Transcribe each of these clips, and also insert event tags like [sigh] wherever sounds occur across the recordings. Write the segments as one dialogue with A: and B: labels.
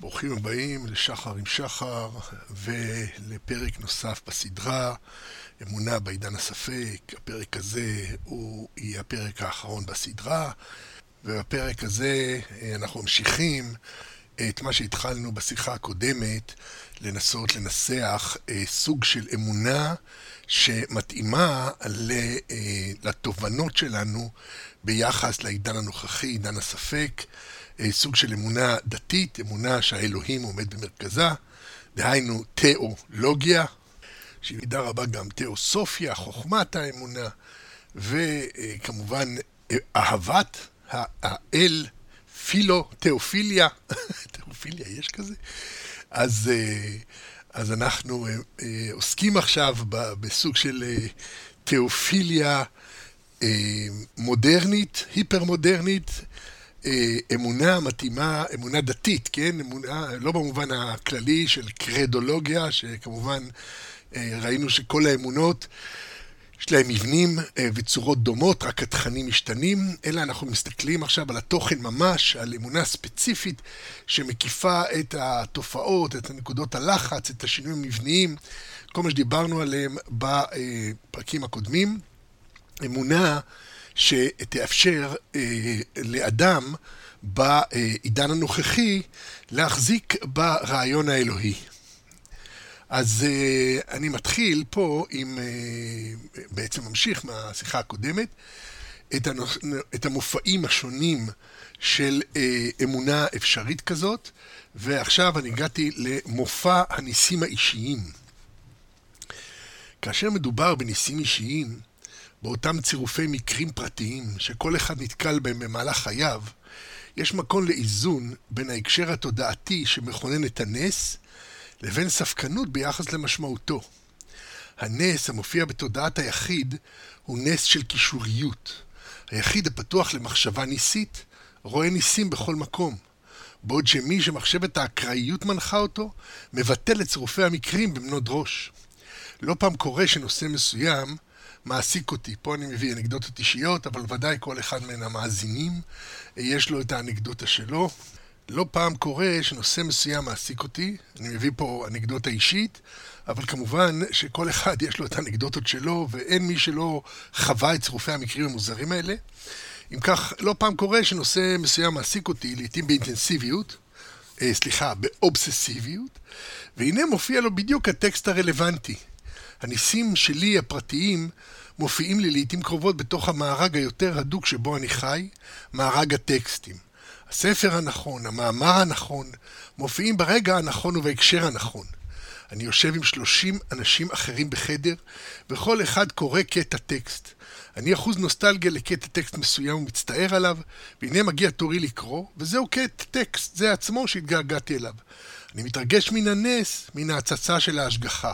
A: ברוכים הבאים לשחר עם שחר ולפרק נוסף בסדרה אמונה בעידן הספק. הפרק הזה הוא יהיה הפרק האחרון בסדרה ובפרק הזה אה, אנחנו ממשיכים את מה שהתחלנו בשיחה הקודמת לנסות לנסח אה, סוג של אמונה שמתאימה אה, לתובנות שלנו ביחס לעידן הנוכחי, עידן הספק. אה, סוג של אמונה דתית, אמונה שהאלוהים עומד במרכזה, דהיינו תיאולוגיה, שהיא מידה רבה גם תיאוסופיה, חוכמת האמונה, וכמובן אהבת האל, פילו, תיאופיליה, [laughs] תיאופיליה, יש כזה? אז, אה, אז אנחנו אה, עוסקים עכשיו בסוג של תיאופיליה מודרנית, היפר-מודרנית, אה, אמונה מתאימה, אמונה דתית, כן? אמונה, לא במובן הכללי של קרדולוגיה, שכמובן אה, ראינו שכל האמונות יש להם מבנים אה, וצורות דומות, רק התכנים משתנים, אלא אנחנו מסתכלים עכשיו על התוכן ממש, על אמונה ספציפית שמקיפה את התופעות, את הנקודות הלחץ, את השינויים המבניים, כל מה שדיברנו עליהם בפרקים הקודמים. אמונה שתאפשר אה, לאדם בעידן הנוכחי להחזיק ברעיון האלוהי. אז אה, אני מתחיל פה עם, אה, בעצם ממשיך מהשיחה הקודמת, את, הנוס, את המופעים השונים של אה, אמונה אפשרית כזאת, ועכשיו אני הגעתי למופע הניסים האישיים. כאשר מדובר בניסים אישיים, באותם צירופי מקרים פרטיים שכל אחד נתקל בהם במהלך חייו, יש מקום לאיזון בין ההקשר התודעתי שמכונן את הנס לבין ספקנות ביחס למשמעותו. הנס המופיע בתודעת היחיד הוא נס של קישוריות. היחיד הפתוח למחשבה ניסית רואה ניסים בכל מקום, בעוד שמי שמחשבת האקראיות מנחה אותו, מבטל את צירופי המקרים במנוד ראש. לא פעם קורה שנושא מסוים מעסיק אותי. פה אני מביא אנקדוטות אישיות, אבל ודאי כל אחד מן המאזינים יש לו את האנקדוטה שלו. לא פעם קורה שנושא מסוים מעסיק אותי, אני מביא פה אנקדוטה אישית, אבל כמובן שכל אחד יש לו את האנקדוטות שלו, ואין מי שלא חווה את צירופי המקרים המוזרים האלה. אם כך, לא פעם קורה שנושא מסוים מעסיק אותי, לעתים באינטנסיביות, אה, סליחה, באובססיביות, והנה מופיע לו בדיוק הטקסט הרלוונטי. הניסים שלי, הפרטיים, מופיעים לי לעיתים קרובות בתוך המארג היותר הדוק שבו אני חי, מארג הטקסטים. הספר הנכון, המאמר הנכון, מופיעים ברגע הנכון ובהקשר הנכון. אני יושב עם שלושים אנשים אחרים בחדר, וכל אחד קורא קטע טקסט. אני אחוז נוסטלגיה לקטע טקסט מסוים ומצטער עליו, והנה מגיע תורי לקרוא, וזהו קטע טקסט, זה עצמו שהתגעגעתי אליו. אני מתרגש מן הנס, מן ההצצה של ההשגחה.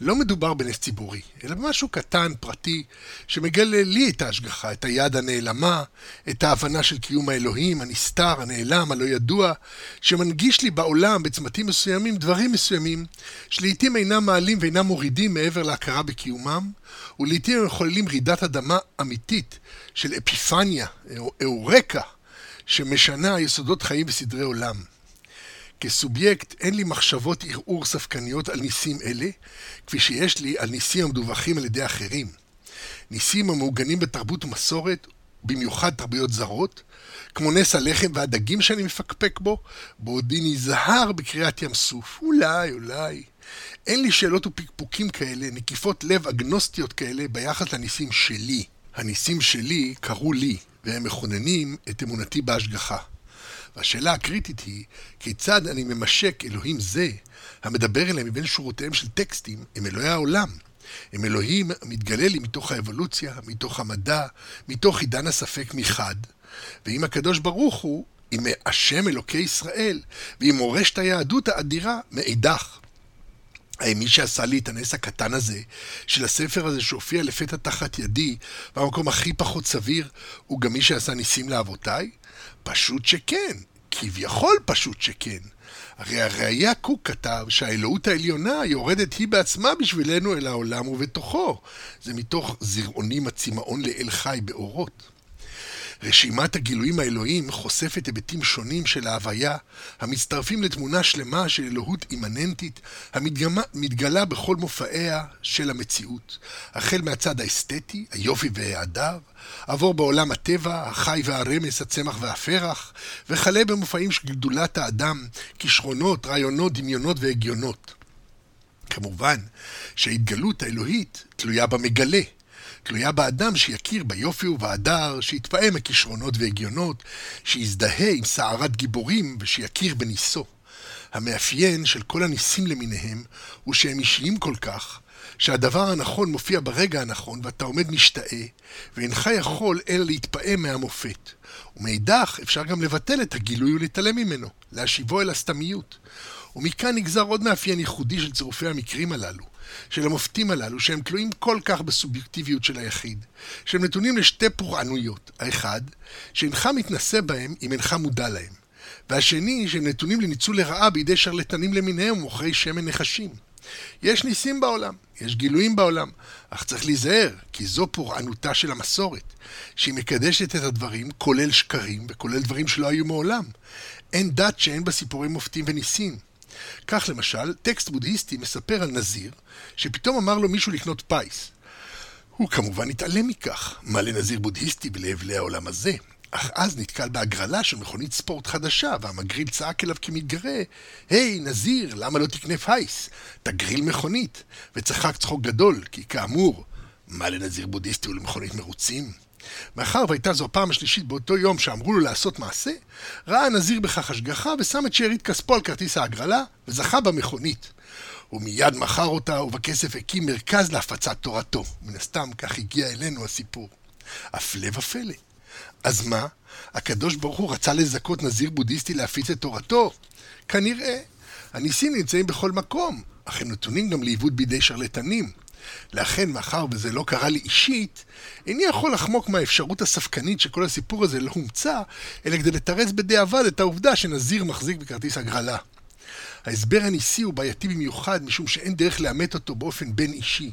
A: לא מדובר בנס ציבורי, אלא במשהו קטן, פרטי, שמגלה לי את ההשגחה, את היד הנעלמה, את ההבנה של קיום האלוהים, הנסתר, הנעלם, הלא ידוע, שמנגיש לי בעולם, בצמתים מסוימים, דברים מסוימים, שלעיתים אינם מעלים ואינם מורידים מעבר להכרה בקיומם, ולעיתים הם מחוללים רעידת אדמה אמיתית של אפיפניה, או אורקה, שמשנה יסודות חיים וסדרי עולם. כסובייקט אין לי מחשבות ערעור ספקניות על ניסים אלה, כפי שיש לי על ניסים המדווחים על ידי אחרים. ניסים המעוגנים בתרבות ומסורת, במיוחד תרבויות זרות, כמו נס הלחם והדגים שאני מפקפק בו, בעודי נזהר בקריאת ים סוף. אולי, אולי. אין לי שאלות ופקפוקים כאלה, נקיפות לב אגנוסטיות כאלה, ביחס לניסים שלי. הניסים שלי קרו לי, והם מכוננים את אמונתי בהשגחה. והשאלה הקריטית היא, כיצד אני ממשק אלוהים זה, המדבר אליהם מבין שורותיהם של טקסטים, עם אלוהי העולם. הם אלוהים המתגלה לי מתוך האבולוציה, מתוך המדע, מתוך עידן הספק מחד, ועם הקדוש ברוך הוא, עם השם אלוקי ישראל, ועם מורשת היהדות האדירה מאידך. האם מי שעשה לי את הנס הקטן הזה, של הספר הזה שהופיע לפתע תחת ידי, במקום הכי פחות סביר, הוא גם מי שעשה ניסים לאבותיי? פשוט שכן, כביכול פשוט שכן. הרי הראייה קוק כתב שהאלוהות העליונה יורדת היא בעצמה בשבילנו אל העולם ובתוכו. זה מתוך זרעונים הצמאון לאל חי באורות. רשימת הגילויים האלוהיים חושפת היבטים שונים של ההוויה, המצטרפים לתמונה שלמה של אלוהות אימננטית, המתגלה בכל מופעיה של המציאות, החל מהצד האסתטי, היופי וההדר, עבור בעולם הטבע, החי והרמס, הצמח והפרח, וכלה במופעים של גדולת האדם, כישרונות, רעיונות, דמיונות והגיונות. כמובן שההתגלות האלוהית תלויה במגלה, תלויה באדם שיכיר ביופי ובהדר, שיתפעם מכישרונות והגיונות, שיזדהה עם סערת גיבורים ושיכיר בניסו. המאפיין של כל הניסים למיניהם הוא שהם אישיים כל כך, שהדבר הנכון מופיע ברגע הנכון ואתה עומד משתאה, ואינך יכול אלא להתפעם מהמופת. ומאידך אפשר גם לבטל את הגילוי ולהתעלם ממנו, להשיבו אל הסתמיות. ומכאן נגזר עוד מאפיין ייחודי של צירופי המקרים הללו, של המופתים הללו, שהם תלויים כל כך בסובייקטיביות של היחיד, שהם נתונים לשתי פורענויות. האחד, שאינך מתנשא בהם אם אינך מודע להם. והשני, שהם נתונים לניצול לרעה בידי שרלטנים למיניהם ומוכרי שמן נחשים. יש ניסים בעולם, יש גילויים בעולם, אך צריך להיזהר, כי זו פורענותה של המסורת, שהיא מקדשת את הדברים, כולל שקרים וכולל דברים שלא היו מעולם. אין דת שאין בה סיפורי מופתים וניסים. כך למשל, טקסט בודהיסטי מספר על נזיר, שפתאום אמר לו מישהו לקנות פייס. הוא כמובן התעלם מכך, מה לנזיר בודהיסטי ולהבלי העולם הזה? אך אז נתקל בהגרלה של מכונית ספורט חדשה, והמגריל צעק אליו כמתגרה, היי, נזיר, למה לא תקנה פייס? תגריל מכונית. וצחק צחוק גדול, כי כאמור, מה לנזיר בודהיסטי ולמכונית מרוצים? מאחר והייתה זו הפעם השלישית באותו יום שאמרו לו לעשות מעשה, ראה הנזיר בכך השגחה ושם את שארית כספו על כרטיס ההגרלה, וזכה במכונית. הוא מיד מכר אותה, ובכסף הקים מרכז להפצת תורתו. מן הסתם, כך הגיע אלינו הסיפור. הפלא ופלא. אז מה? הקדוש ברוך הוא רצה לזכות נזיר בודהיסטי להפיץ את תורתו? כנראה. הניסים נמצאים בכל מקום, אך הם נתונים גם לעיוות בידי שרלטנים. לכן, מאחר וזה לא קרה לי אישית, איני יכול לחמוק מהאפשרות הספקנית שכל הסיפור הזה לא הומצא, אלא כדי לתרץ בדיעבד את העובדה שנזיר מחזיק בכרטיס הגרלה. ההסבר הניסי הוא בעייתי במיוחד, משום שאין דרך לאמת אותו באופן בין אישי,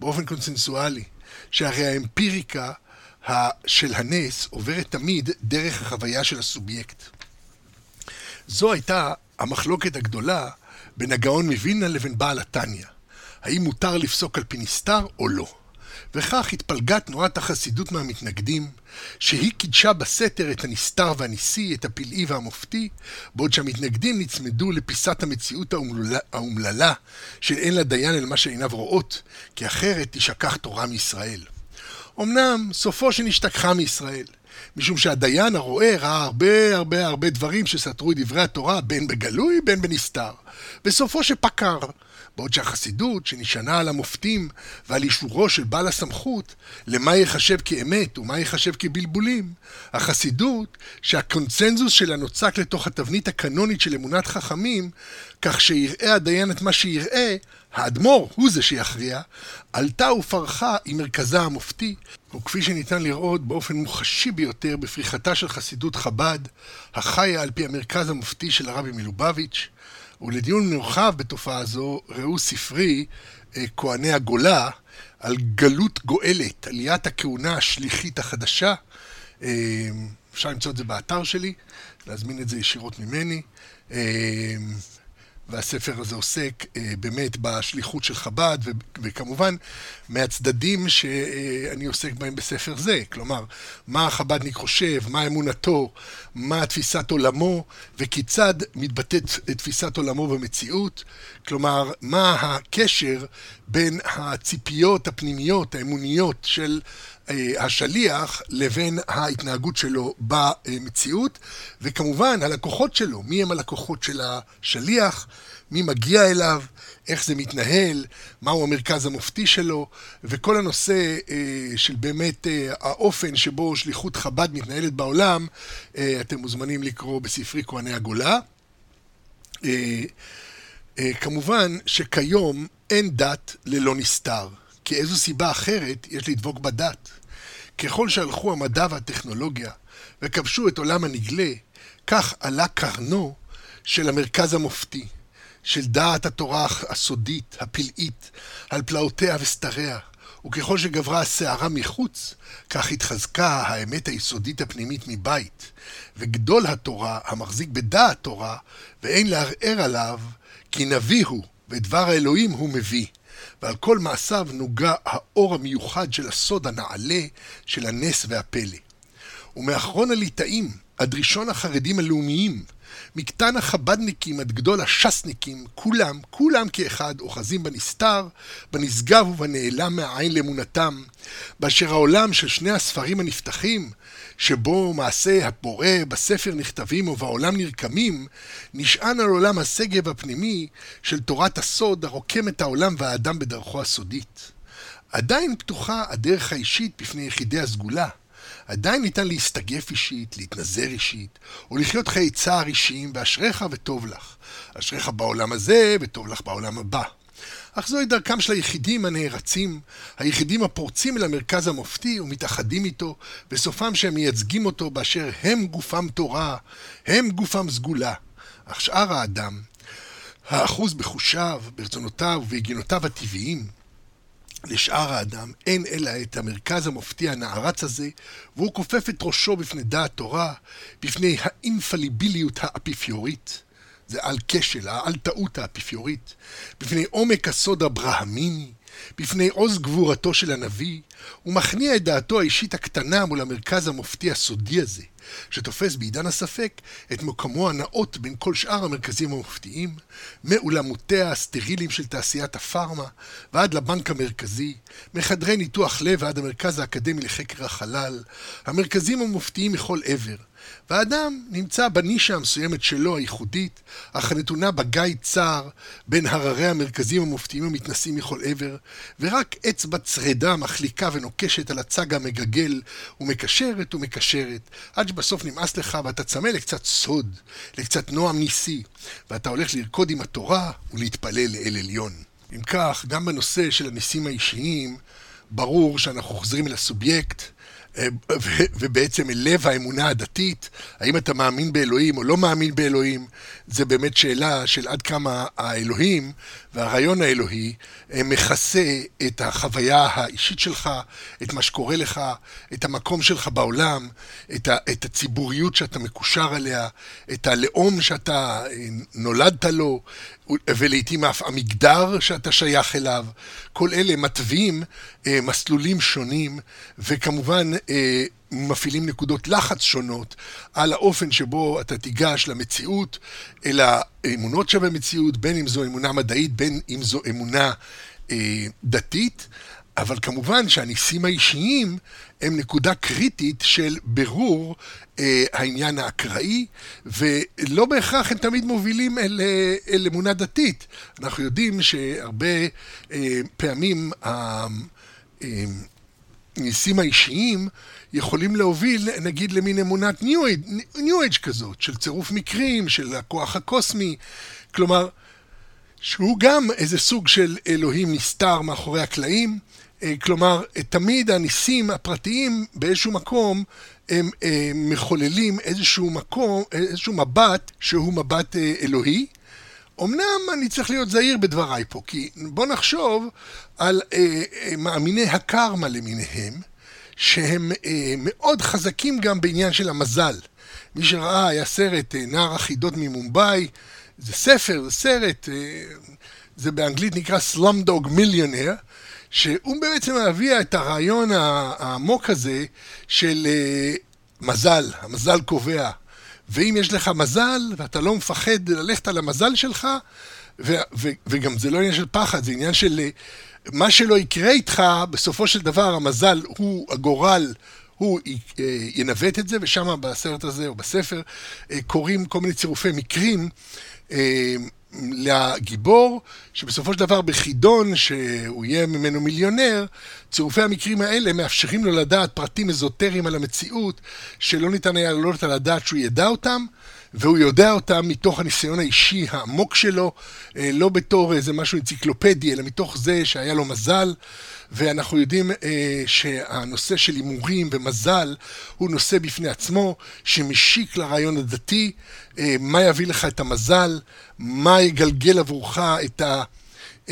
A: באופן קונסנסואלי, שהרי האמפיריקה של הנס עוברת תמיד דרך החוויה של הסובייקט. זו הייתה המחלוקת הגדולה בין הגאון מווילנה לבין בעל התניא. האם מותר לפסוק על פי נסתר או לא. וכך התפלגה תנועת החסידות מהמתנגדים, שהיא קידשה בסתר את הנסתר והניסי, את הפלאי והמופתי, בעוד שהמתנגדים נצמדו לפיסת המציאות האומללה, של אין לדיין אל מה שעיניו רואות, כי אחרת תשכח תורה מישראל. אמנם סופו שנשתכחה מישראל, משום שהדיין הרואה ראה הרבה הרבה הרבה דברים שסתרו את דברי התורה, בין בגלוי בין בנסתר. וסופו שפקר, בעוד שהחסידות, שנשענה על המופתים ועל אישורו של בעל הסמכות, למה ייחשב כאמת ומה ייחשב כבלבולים, החסידות, שהקונצנזוס שלה נוצק לתוך התבנית הקנונית של אמונת חכמים, כך שיראה הדיין את מה שיראה, האדמו"ר הוא זה שיכריע, עלתה ופרחה עם מרכזה המופתי, וכפי שניתן לראות באופן מוחשי ביותר בפריחתה של חסידות חב"ד, החיה על פי המרכז המופתי של הרבי מלובביץ', ולדיון נרחב בתופעה זו, ראו ספרי אה, כהני הגולה על גלות גואלת, עליית הכהונה השליחית החדשה. אה, אפשר למצוא את זה באתר שלי, להזמין את זה ישירות ממני. והספר הזה עוסק אה, באמת בשליחות של חב"ד, ו- וכמובן מהצדדים שאני עוסק בהם בספר זה. כלומר, מה החב"דניק חושב, מה אמונתו, מה תפיסת עולמו, וכיצד מתבטאת תפיסת עולמו במציאות. כלומר, מה הקשר בין הציפיות הפנימיות, האמוניות של השליח לבין ההתנהגות שלו במציאות, וכמובן הלקוחות שלו, מי הם הלקוחות של השליח, מי מגיע אליו, איך זה מתנהל, מהו המרכז המופתי שלו, וכל הנושא אה, של באמת אה, האופן שבו שליחות חב"ד מתנהלת בעולם, אתם מוזמנים לקרוא בספרי כהני הגולה. כמובן שכיום אין דת ללא נסתר. כי איזו סיבה אחרת יש לדבוק בדת. ככל שהלכו המדע והטכנולוגיה וכבשו את עולם הנגלה, כך עלה קרנו של המרכז המופתי, של דעת התורה הסודית, הפלאית, על פלאותיה וסתריה, וככל שגברה הסערה מחוץ, כך התחזקה האמת היסודית הפנימית מבית, וגדול התורה, המחזיק בדעת תורה, ואין לערער עליו, כי נביא הוא, ודבר האלוהים הוא מביא. ועל כל מעשיו נוגע האור המיוחד של הסוד הנעלה של הנס והפלא. ומאחרון הליטאים עד ראשון החרדים הלאומיים, מקטן החבדניקים עד גדול הש"סניקים, כולם, כולם כאחד, אוחזים בנסתר, בנשגב ובנעלם מהעין לאמונתם, באשר העולם של שני הספרים הנפתחים, שבו מעשה הבורא בספר נכתבים ובעולם נרקמים, נשען על עולם השגב הפנימי של תורת הסוד הרוקם את העולם והאדם בדרכו הסודית. עדיין פתוחה הדרך האישית בפני יחידי הסגולה. עדיין ניתן להסתגף אישית, להתנזר אישית, ולחיות חיי צער אישיים, ואשריך וטוב לך. אשריך בעולם הזה, וטוב לך בעולם הבא. אך זוהי דרכם של היחידים הנערצים, היחידים הפורצים אל המרכז המופתי ומתאחדים איתו, וסופם שהם מייצגים אותו באשר הם גופם תורה, הם גופם סגולה. אך שאר האדם, האחוז בחושיו, ברצונותיו ובהגיונותיו הטבעיים, לשאר האדם אין אלא את המרכז המופתי הנערץ הזה, והוא כופף את ראשו בפני דעת תורה, בפני האינפליביליות האפיפיורית. זה על כשל, על טעות האפיפיורית, בפני עומק הסוד הברהמיני, בפני עוז גבורתו של הנביא, הוא מכניע את דעתו האישית הקטנה מול המרכז המופתי הסודי הזה, שתופס בעידן הספק את מקומו הנאות בין כל שאר המרכזים המופתיים, מאולמותיה הסטריליים של תעשיית הפארמה ועד לבנק המרכזי, מחדרי ניתוח לב ועד המרכז האקדמי לחקר החלל, המרכזים המופתיים מכל עבר, והאדם נמצא בנישה המסוימת שלו, הייחודית, אך הנתונה בגיא צר בין הררי המרכזים המופתיים המתנסים מכל עבר, ורק אצבע צרדה מחליקה ונוקשת על הצג המגגל, ומקשרת ומקשרת, עד שבסוף נמאס לך ואתה צמא לקצת סוד, לקצת נועם ניסי, ואתה הולך לרקוד עם התורה ולהתפלל לאל עליון. אם כך, גם בנושא של הניסים האישיים, ברור שאנחנו חוזרים אל הסובייקט, ובעצם אל לב האמונה הדתית, האם אתה מאמין באלוהים או לא מאמין באלוהים, זה באמת שאלה של עד כמה האלוהים והרעיון האלוהי מכסה את החוויה האישית שלך, את מה שקורה לך, את המקום שלך בעולם, את, ה, את הציבוריות שאתה מקושר אליה, את הלאום שאתה אה, נולדת לו, ולעיתים אף המגדר שאתה שייך אליו. כל אלה מתווים אה, מסלולים שונים, וכמובן אה, מפעילים נקודות לחץ שונות על האופן שבו אתה תיגש למציאות, אל האמונות שבמציאות, בין אם זו אמונה מדעית, בין אם זו אמונה אה, דתית, אבל כמובן שהניסים האישיים הם נקודה קריטית של בירור אה, העניין האקראי, ולא בהכרח הם תמיד מובילים אל, אה, אל אמונה דתית. אנחנו יודעים שהרבה אה, פעמים אה, הניסים האישיים יכולים להוביל, נגיד, למין אמונת ניו אייג' כזאת, של צירוף מקרים, של הכוח הקוסמי, כלומר, שהוא גם איזה סוג של אלוהים נסתר מאחורי הקלעים, אה, כלומר, תמיד הניסים הפרטיים באיזשהו מקום הם, הם אה, מחוללים איזשהו מקום, איזשהו מבט שהוא מבט אה, אלוהי. אמנם אני צריך להיות זהיר בדבריי פה, כי בוא נחשוב על אה, מאמיני הקרמה למיניהם, שהם אה, מאוד חזקים גם בעניין של המזל. מי שראה היה סרט אה, נער החידות ממומבאי, זה ספר, זה סרט, אה, זה באנגלית נקרא Slumdog Millionaire, שהוא בעצם מביא את הרעיון העמוק הזה של מזל, המזל קובע. ואם יש לך מזל, ואתה לא מפחד ללכת על המזל שלך, ו- ו- וגם זה לא עניין של פחד, זה עניין של מה שלא יקרה איתך, בסופו של דבר המזל הוא, הגורל, הוא אה, ינווט את זה, ושם בסרט הזה, או בספר, אה, קורים כל מיני צירופי מקרים. לגיבור, שבסופו של דבר בחידון, שהוא יהיה ממנו מיליונר, צירופי המקרים האלה מאפשרים לו לדעת פרטים אזוטריים על המציאות, שלא ניתן היה לעלות על הדעת שהוא ידע אותם, והוא יודע אותם מתוך הניסיון האישי העמוק שלו, אה, לא בתור איזה משהו אנציקלופדי, אלא מתוך זה שהיה לו מזל. ואנחנו יודעים אה, שהנושא של הימורים ומזל הוא נושא בפני עצמו, שמשיק לרעיון הדתי, אה, מה יביא לך את המזל, מה יגלגל עבורך את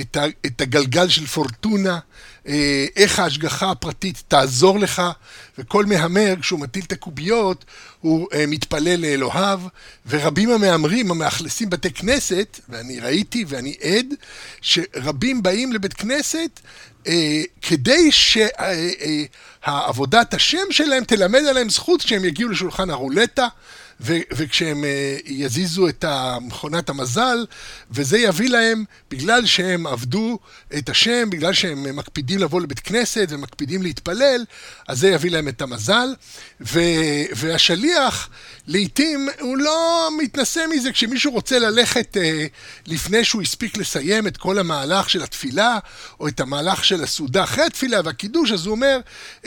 A: את, ה, את הגלגל של פורטונה, איך ההשגחה הפרטית תעזור לך, וכל מהמר, כשהוא מטיל את הקוביות, הוא אה, מתפלל לאלוהיו, ורבים המהמרים, המאכלסים בתי כנסת, ואני ראיתי ואני עד, שרבים באים לבית כנסת אה, כדי שהעבודת השם שלהם תלמד עליהם זכות כשהם יגיעו לשולחן הרולטה. ו- וכשהם uh, יזיזו את מכונת המזל, וזה יביא להם, בגלל שהם עבדו את השם, בגלל שהם מקפידים לבוא לבית כנסת ומקפידים להתפלל, אז זה יביא להם את המזל. ו- והשליח, לעתים הוא לא מתנשא מזה כשמישהו רוצה ללכת uh, לפני שהוא הספיק לסיים את כל המהלך של התפילה, או את המהלך של הסעודה אחרי התפילה והקידוש, אז הוא אומר, uh,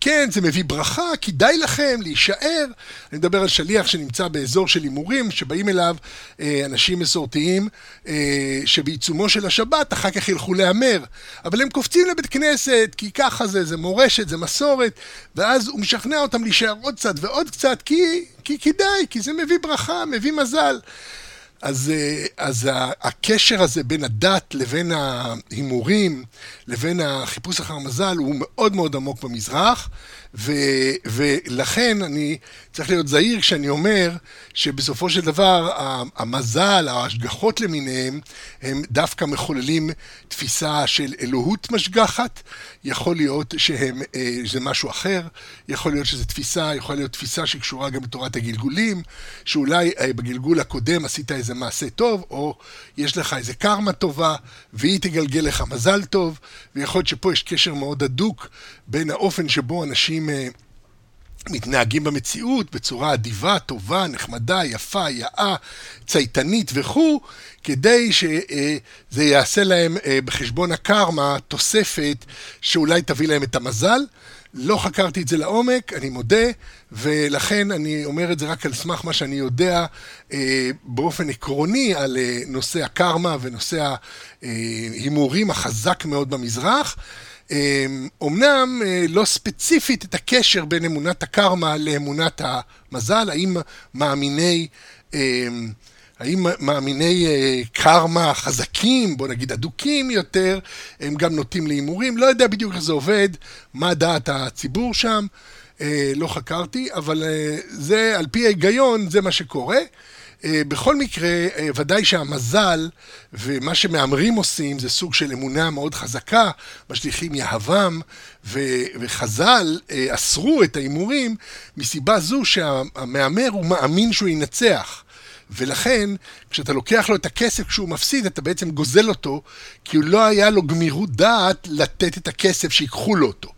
A: כן, זה מביא ברכה, כדאי לכם להישאר. אני מדבר על שליח שנמצא באזור של הימורים, שבאים אליו אה, אנשים מסורתיים, אה, שבעיצומו של השבת אחר כך ילכו להמר. אבל הם קופצים לבית כנסת, כי ככה זה, זה מורשת, זה מסורת, ואז הוא משכנע אותם להישאר עוד קצת ועוד קצת, כי, כי כדאי, כי זה מביא ברכה, מביא מזל. אז, אה, אז הקשר הזה בין הדת לבין ההימורים, לבין החיפוש אחר מזל, הוא מאוד מאוד עמוק במזרח, ו, ולכן אני צריך להיות זהיר כשאני אומר שבסופו של דבר המזל, ההשגחות למיניהם, הם דווקא מחוללים תפיסה של אלוהות משגחת. יכול להיות שהם, אה, שזה משהו אחר, יכול להיות שזו תפיסה, יכול להיות תפיסה שקשורה גם בתורת הגלגולים, שאולי אה, בגלגול הקודם עשית איזה מעשה טוב, או יש לך איזה קרמה טובה, והיא תגלגל לך מזל טוב, ויכול להיות שפה יש קשר מאוד הדוק בין האופן שבו אנשים... אה, מתנהגים במציאות בצורה אדיבה, טובה, נחמדה, יפה, יאה, צייתנית וכו', כדי שזה יעשה להם אה, בחשבון הקרמה תוספת שאולי תביא להם את המזל. לא חקרתי את זה לעומק, אני מודה, ולכן אני אומר את זה רק על סמך מה שאני יודע אה, באופן עקרוני על אה, נושא הקרמה ונושא ההימורים החזק מאוד במזרח. אומנם לא ספציפית את הקשר בין אמונת הקרמה לאמונת המזל, האם מאמיני... האם מאמיני uh, קרמה חזקים, בוא נגיד אדוקים יותר, הם גם נוטים להימורים? לא יודע בדיוק איך זה עובד, מה דעת הציבור שם, uh, לא חקרתי, אבל זה, על פי ההיגיון, זה מה שקורה. Uh, בכל מקרה, uh, ודאי שהמזל ומה שמהמרים עושים זה סוג של אמונה מאוד חזקה, משליכים יהבם, ו- וחז"ל uh, אסרו את ההימורים מסיבה זו שהמהמר הוא מאמין שהוא ינצח. ולכן, כשאתה לוקח לו את הכסף כשהוא מפסיד, אתה בעצם גוזל אותו, כי לא היה לו גמירות דעת לתת את הכסף שיקחו לו אותו.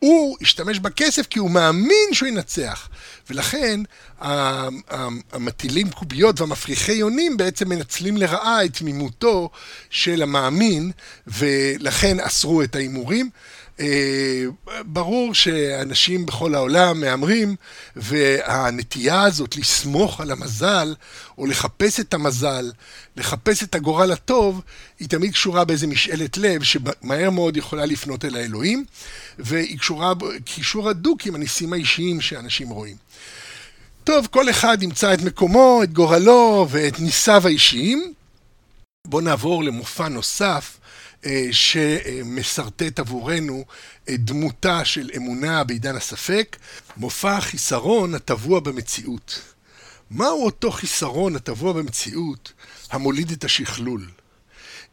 A: הוא השתמש בכסף כי הוא מאמין שהוא ינצח. ולכן המטילים קוביות והמפריחי יונים בעצם מנצלים לרעה את תמימותו של המאמין, ולכן אסרו את ההימורים. אה, ברור שאנשים בכל העולם מהמרים, והנטייה הזאת לסמוך על המזל, או לחפש את המזל, לחפש את הגורל הטוב, היא תמיד קשורה באיזה משאלת לב, שמהר מאוד יכולה לפנות אל האלוהים, והיא קשורה קישור הדוק עם הניסים האישיים שאנשים רואים. טוב, כל אחד ימצא את מקומו, את גורלו ואת ניסיו האישיים. בואו נעבור למופע נוסף שמשרטט עבורנו את דמותה של אמונה בעידן הספק, מופע החיסרון הטבוע במציאות. מהו אותו חיסרון הטבוע במציאות המוליד את השכלול?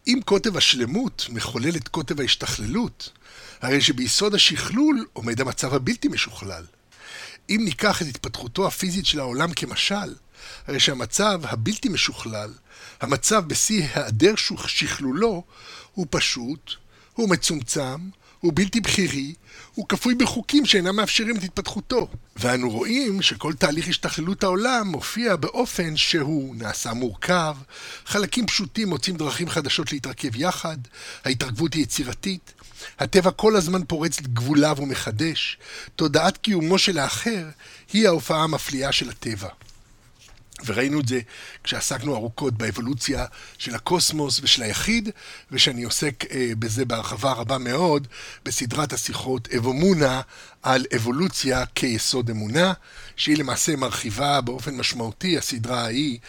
A: אם קוטב השלמות מחולל את קוטב ההשתכללות, הרי שביסוד השכלול עומד המצב הבלתי משוכלל. אם ניקח את התפתחותו הפיזית של העולם כמשל, הרי שהמצב הבלתי משוכלל, המצב בשיא היעדר שכלולו, הוא פשוט, הוא מצומצם, הוא בלתי בכירי, הוא כפוי בחוקים שאינם מאפשרים את התפתחותו. ואנו רואים שכל תהליך השתכללות העולם מופיע באופן שהוא נעשה מורכב, חלקים פשוטים מוצאים דרכים חדשות להתרכב יחד, ההתרכבות היא יצירתית, הטבע כל הזמן פורץ את גבוליו ומחדש, תודעת קיומו של האחר היא ההופעה המפליאה של הטבע. וראינו את זה כשעסקנו ארוכות באבולוציה של הקוסמוס ושל היחיד, ושאני עוסק אה, בזה בהרחבה רבה מאוד בסדרת השיחות אבומונה על אבולוציה כיסוד אמונה, שהיא למעשה מרחיבה באופן משמעותי, הסדרה ההיא,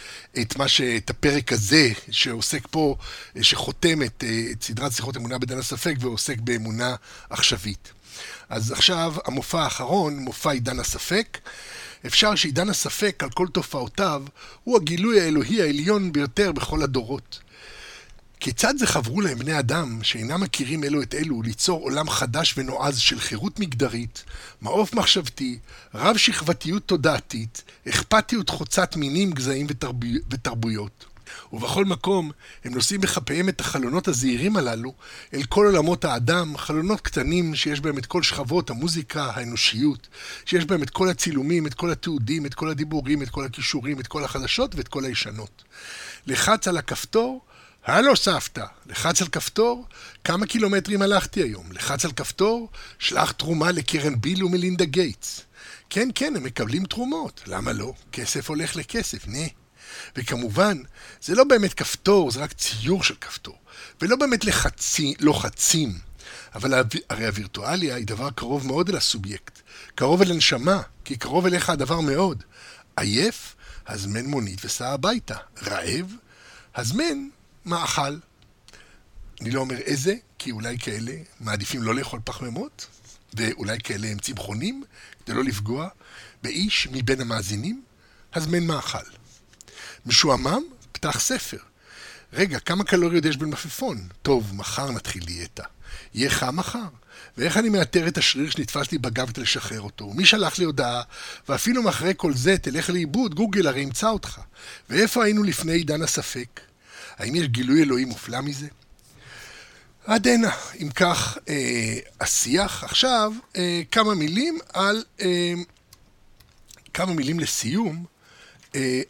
A: את, מה ש... את הפרק הזה שעוסק פה, אה, שחותם את, אה, את סדרת שיחות אמונה בדן הספק ועוסק באמונה עכשווית. אז עכשיו המופע האחרון, מופע עידן הספק. אפשר שעידן הספק על כל תופעותיו הוא הגילוי האלוהי העליון ביותר בכל הדורות. כיצד זה חברו להם בני אדם שאינם מכירים אלו את אלו ליצור עולם חדש ונועז של חירות מגדרית, מעוף מחשבתי, רב שכבתיות תודעתית, אכפתיות חוצת מינים, גזעים ותרבי... ותרבויות. ובכל מקום הם נושאים בכפיהם את החלונות הזעירים הללו אל כל עולמות האדם, חלונות קטנים שיש בהם את כל שכבות המוזיקה, האנושיות, שיש בהם את כל הצילומים, את כל התיעודים, את כל הדיבורים, את כל הכישורים, את כל החדשות ואת כל הישנות. לחץ על הכפתור, הלו סבתא, לחץ על כפתור, כמה קילומטרים הלכתי היום? לחץ על כפתור, שלח תרומה לקרן ביל ומלינדה גייטס. כן, כן, הם מקבלים תרומות. למה לא? כסף הולך לכסף, נה. וכמובן, זה לא באמת כפתור, זה רק ציור של כפתור. ולא באמת לחצי, לוחצים. אבל הרי הווירטואליה היא דבר קרוב מאוד אל הסובייקט. קרוב אל הנשמה, כי קרוב אליך הדבר מאוד. עייף, הזמן מונית וסע הביתה. רעב, הזמן מאכל. אני לא אומר איזה, כי אולי כאלה מעדיפים לא לאכול פחמימות, ואולי כאלה הם צמחונים, כדי לא לפגוע באיש מבין המאזינים, הזמן מאכל. משועמם? פתח ספר. רגע, כמה קלוריות יש במלפפון? טוב, מחר נתחיל דיאטה. יהיה חם מחר? ואיך אני מאתר את השריר שנתפס לי בגב כדי לשחרר אותו? מי שלח לי הודעה? ואפילו מאחורי כל זה, תלך לאיבוד, גוגל הרי ימצא אותך. ואיפה היינו לפני עידן הספק? האם יש גילוי אלוהי מופלא מזה? עד הנה. אם כך, אה, השיח. עכשיו, אה, כמה מילים על... אה, כמה מילים לסיום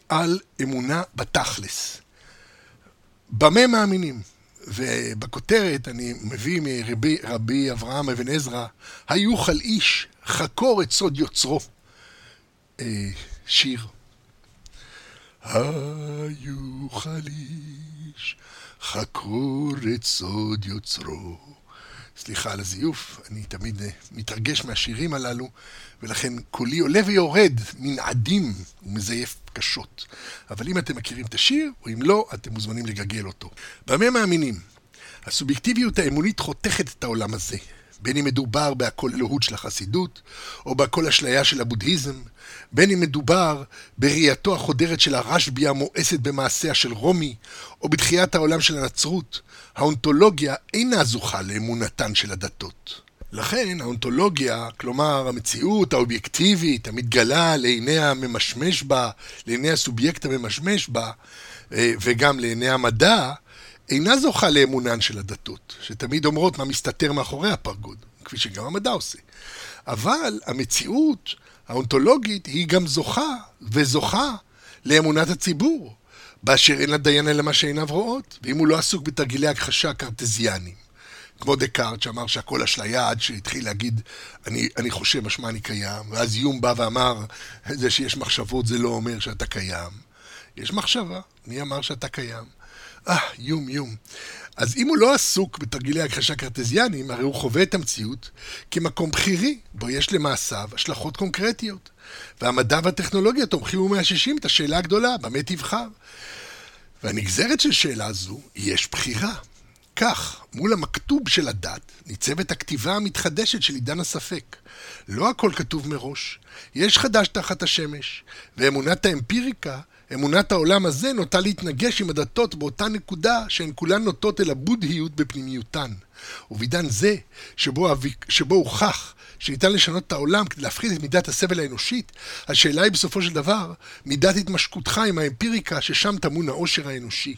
A: על אמונה בתכלס. במה מאמינים? ובכותרת אני מביא מרבי רבי אברהם אבן עזרא, היוכל איש חקור את סוד יוצרו. אה, שיר. היוכל איש חקור את סוד יוצרו. סליחה על הזיוף, אני תמיד אה, מתרגש מהשירים הללו, ולכן קולי עולה ויורד מנעדים ומזייף קשות. אבל אם אתם מכירים את השיר, או אם לא, אתם מוזמנים לגגל אותו. במה מאמינים? הסובייקטיביות האמונית חותכת את העולם הזה. בין אם מדובר בהכל אלוהות של החסידות, או בהכל אשליה של הבודהיזם, בין אם מדובר בראייתו החודרת של הרשב"י המואסת במעשיה של רומי, או בתחיית העולם של הנצרות, האונתולוגיה אינה זוכה לאמונתן של הדתות. לכן האונתולוגיה, כלומר המציאות האובייקטיבית המתגלה לעיני הממשמש בה, לעיני הסובייקט הממשמש בה, אה, וגם לעיני המדע, אינה זוכה לאמונן של הדתות, שתמיד אומרות מה מסתתר מאחורי הפרגוד, כפי שגם המדע עושה. אבל המציאות האונתולוגית היא גם זוכה, וזוכה, לאמונת הציבור, באשר אין לדיין אלא מה שעיניו רואות, ואם הוא לא עסוק בתרגילי הכחשה קרטזיאנים. כמו דקארט שאמר שהכל אשליה עד שהתחיל להגיד אני, אני חושב משמע אני קיים ואז יום בא ואמר זה שיש מחשבות זה לא אומר שאתה קיים יש מחשבה, מי אמר שאתה קיים? אה, יום, יום. אז אם הוא לא עסוק בתרגילי הכחשה קרטזיאנים, הרי הוא חווה את המציאות כמקום בכירי, בו יש למעשיו השלכות קונקרטיות. והמדע והטכנולוגיה תומכים ומאששים את השאלה הגדולה, במה תבחר? והנגזרת של שאלה זו, יש בחירה. כך, מול המכתוב של הדת, ניצבת הכתיבה המתחדשת של עידן הספק. לא הכל כתוב מראש, יש חדש תחת השמש, ואמונת האמפיריקה אמונת העולם הזה נוטה להתנגש עם הדתות באותה נקודה שהן כולן נוטות אל הבודהיות בפנימיותן. ובעידן זה, שבו, שבו הוכח שניתן לשנות את העולם כדי להפחית את מידת הסבל האנושית, השאלה היא בסופו של דבר מידת התמשכותך עם האמפיריקה ששם טמון העושר האנושי.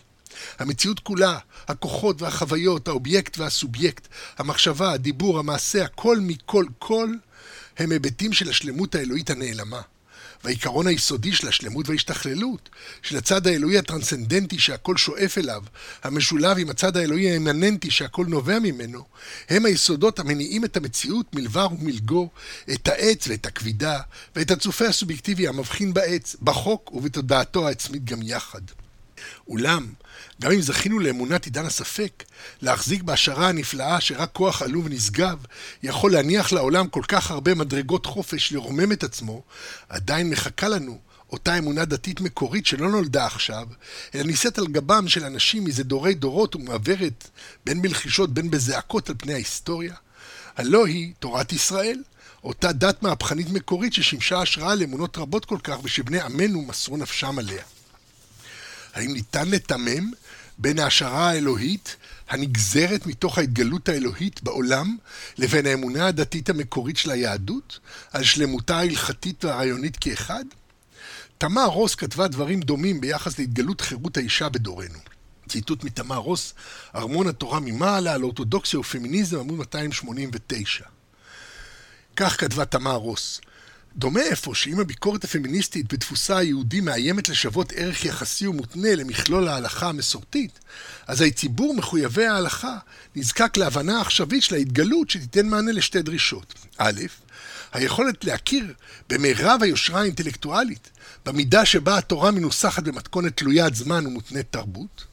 A: המציאות כולה, הכוחות והחוויות, האובייקט והסובייקט, המחשבה, הדיבור, המעשה, הכל מכל כל, הם היבטים של השלמות האלוהית הנעלמה. והעיקרון היסודי של השלמות וההשתכללות, של הצד האלוהי הטרנסצנדנטי שהכל שואף אליו, המשולב עם הצד האלוהי האמננטי שהכל נובע ממנו, הם היסודות המניעים את המציאות מלבר ומלגו, את העץ ואת הכבידה, ואת הצופה הסובייקטיבי המבחין בעץ, בחוק ובתודעתו העצמית גם יחד. אולם, גם אם זכינו לאמונת עידן הספק, להחזיק בהשערה הנפלאה שרק כוח עלוב ונשגב יכול להניח לעולם כל כך הרבה מדרגות חופש לרומם את עצמו, עדיין מחכה לנו אותה אמונה דתית מקורית שלא נולדה עכשיו, אלא נישאת על גבם של אנשים מזה דורי דורות ומעברת בין בלחישות בין בזעקות על פני ההיסטוריה. הלא היא תורת ישראל, אותה דת מהפכנית מקורית ששימשה השראה לאמונות רבות כל כך ושבני עמנו מסרו נפשם עליה. האם ניתן לתמם בין ההשערה האלוהית הנגזרת מתוך ההתגלות האלוהית בעולם לבין האמונה הדתית המקורית של היהדות על שלמותה ההלכתית והרעיונית כאחד? תמר רוס כתבה דברים דומים ביחס להתגלות חירות האישה בדורנו. ציטוט מתמר רוס, ארמון התורה ממעלה על אורתודוקסיה ופמיניזם, עמוד 289. כך כתבה תמר רוס: דומה אפוא שאם הביקורת הפמיניסטית בתפוסה היהודי מאיימת לשוות ערך יחסי ומותנה למכלול ההלכה המסורתית, אזי ציבור מחויבי ההלכה נזקק להבנה עכשווית של ההתגלות שתיתן מענה לשתי דרישות. א', היכולת להכיר במרב היושרה האינטלקטואלית, במידה שבה התורה מנוסחת במתכונת תלוית זמן ומותנית תרבות,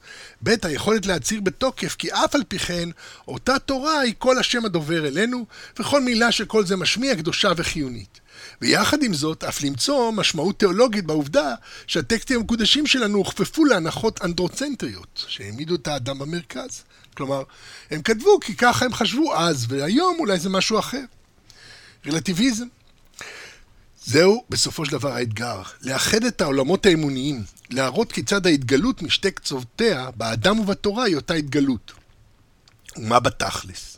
A: ב', היכולת להצהיר בתוקף כי אף על פי כן, אותה תורה היא כל השם הדובר אלינו, וכל מילה שכל זה משמיע קדושה וחיונית. ויחד עם זאת, אף למצוא משמעות תיאולוגית בעובדה שהטקסטים המקודשים שלנו הוכפפו להנחות אנדרוצנטריות, שהעמידו את האדם במרכז. כלומר, הם כתבו כי ככה הם חשבו אז, והיום אולי זה משהו אחר. רלטיביזם. זהו בסופו של דבר האתגר, לאחד את העולמות האמוניים, להראות כיצד ההתגלות משתי קצותיה, באדם ובתורה, היא אותה התגלות. ומה בתכלס?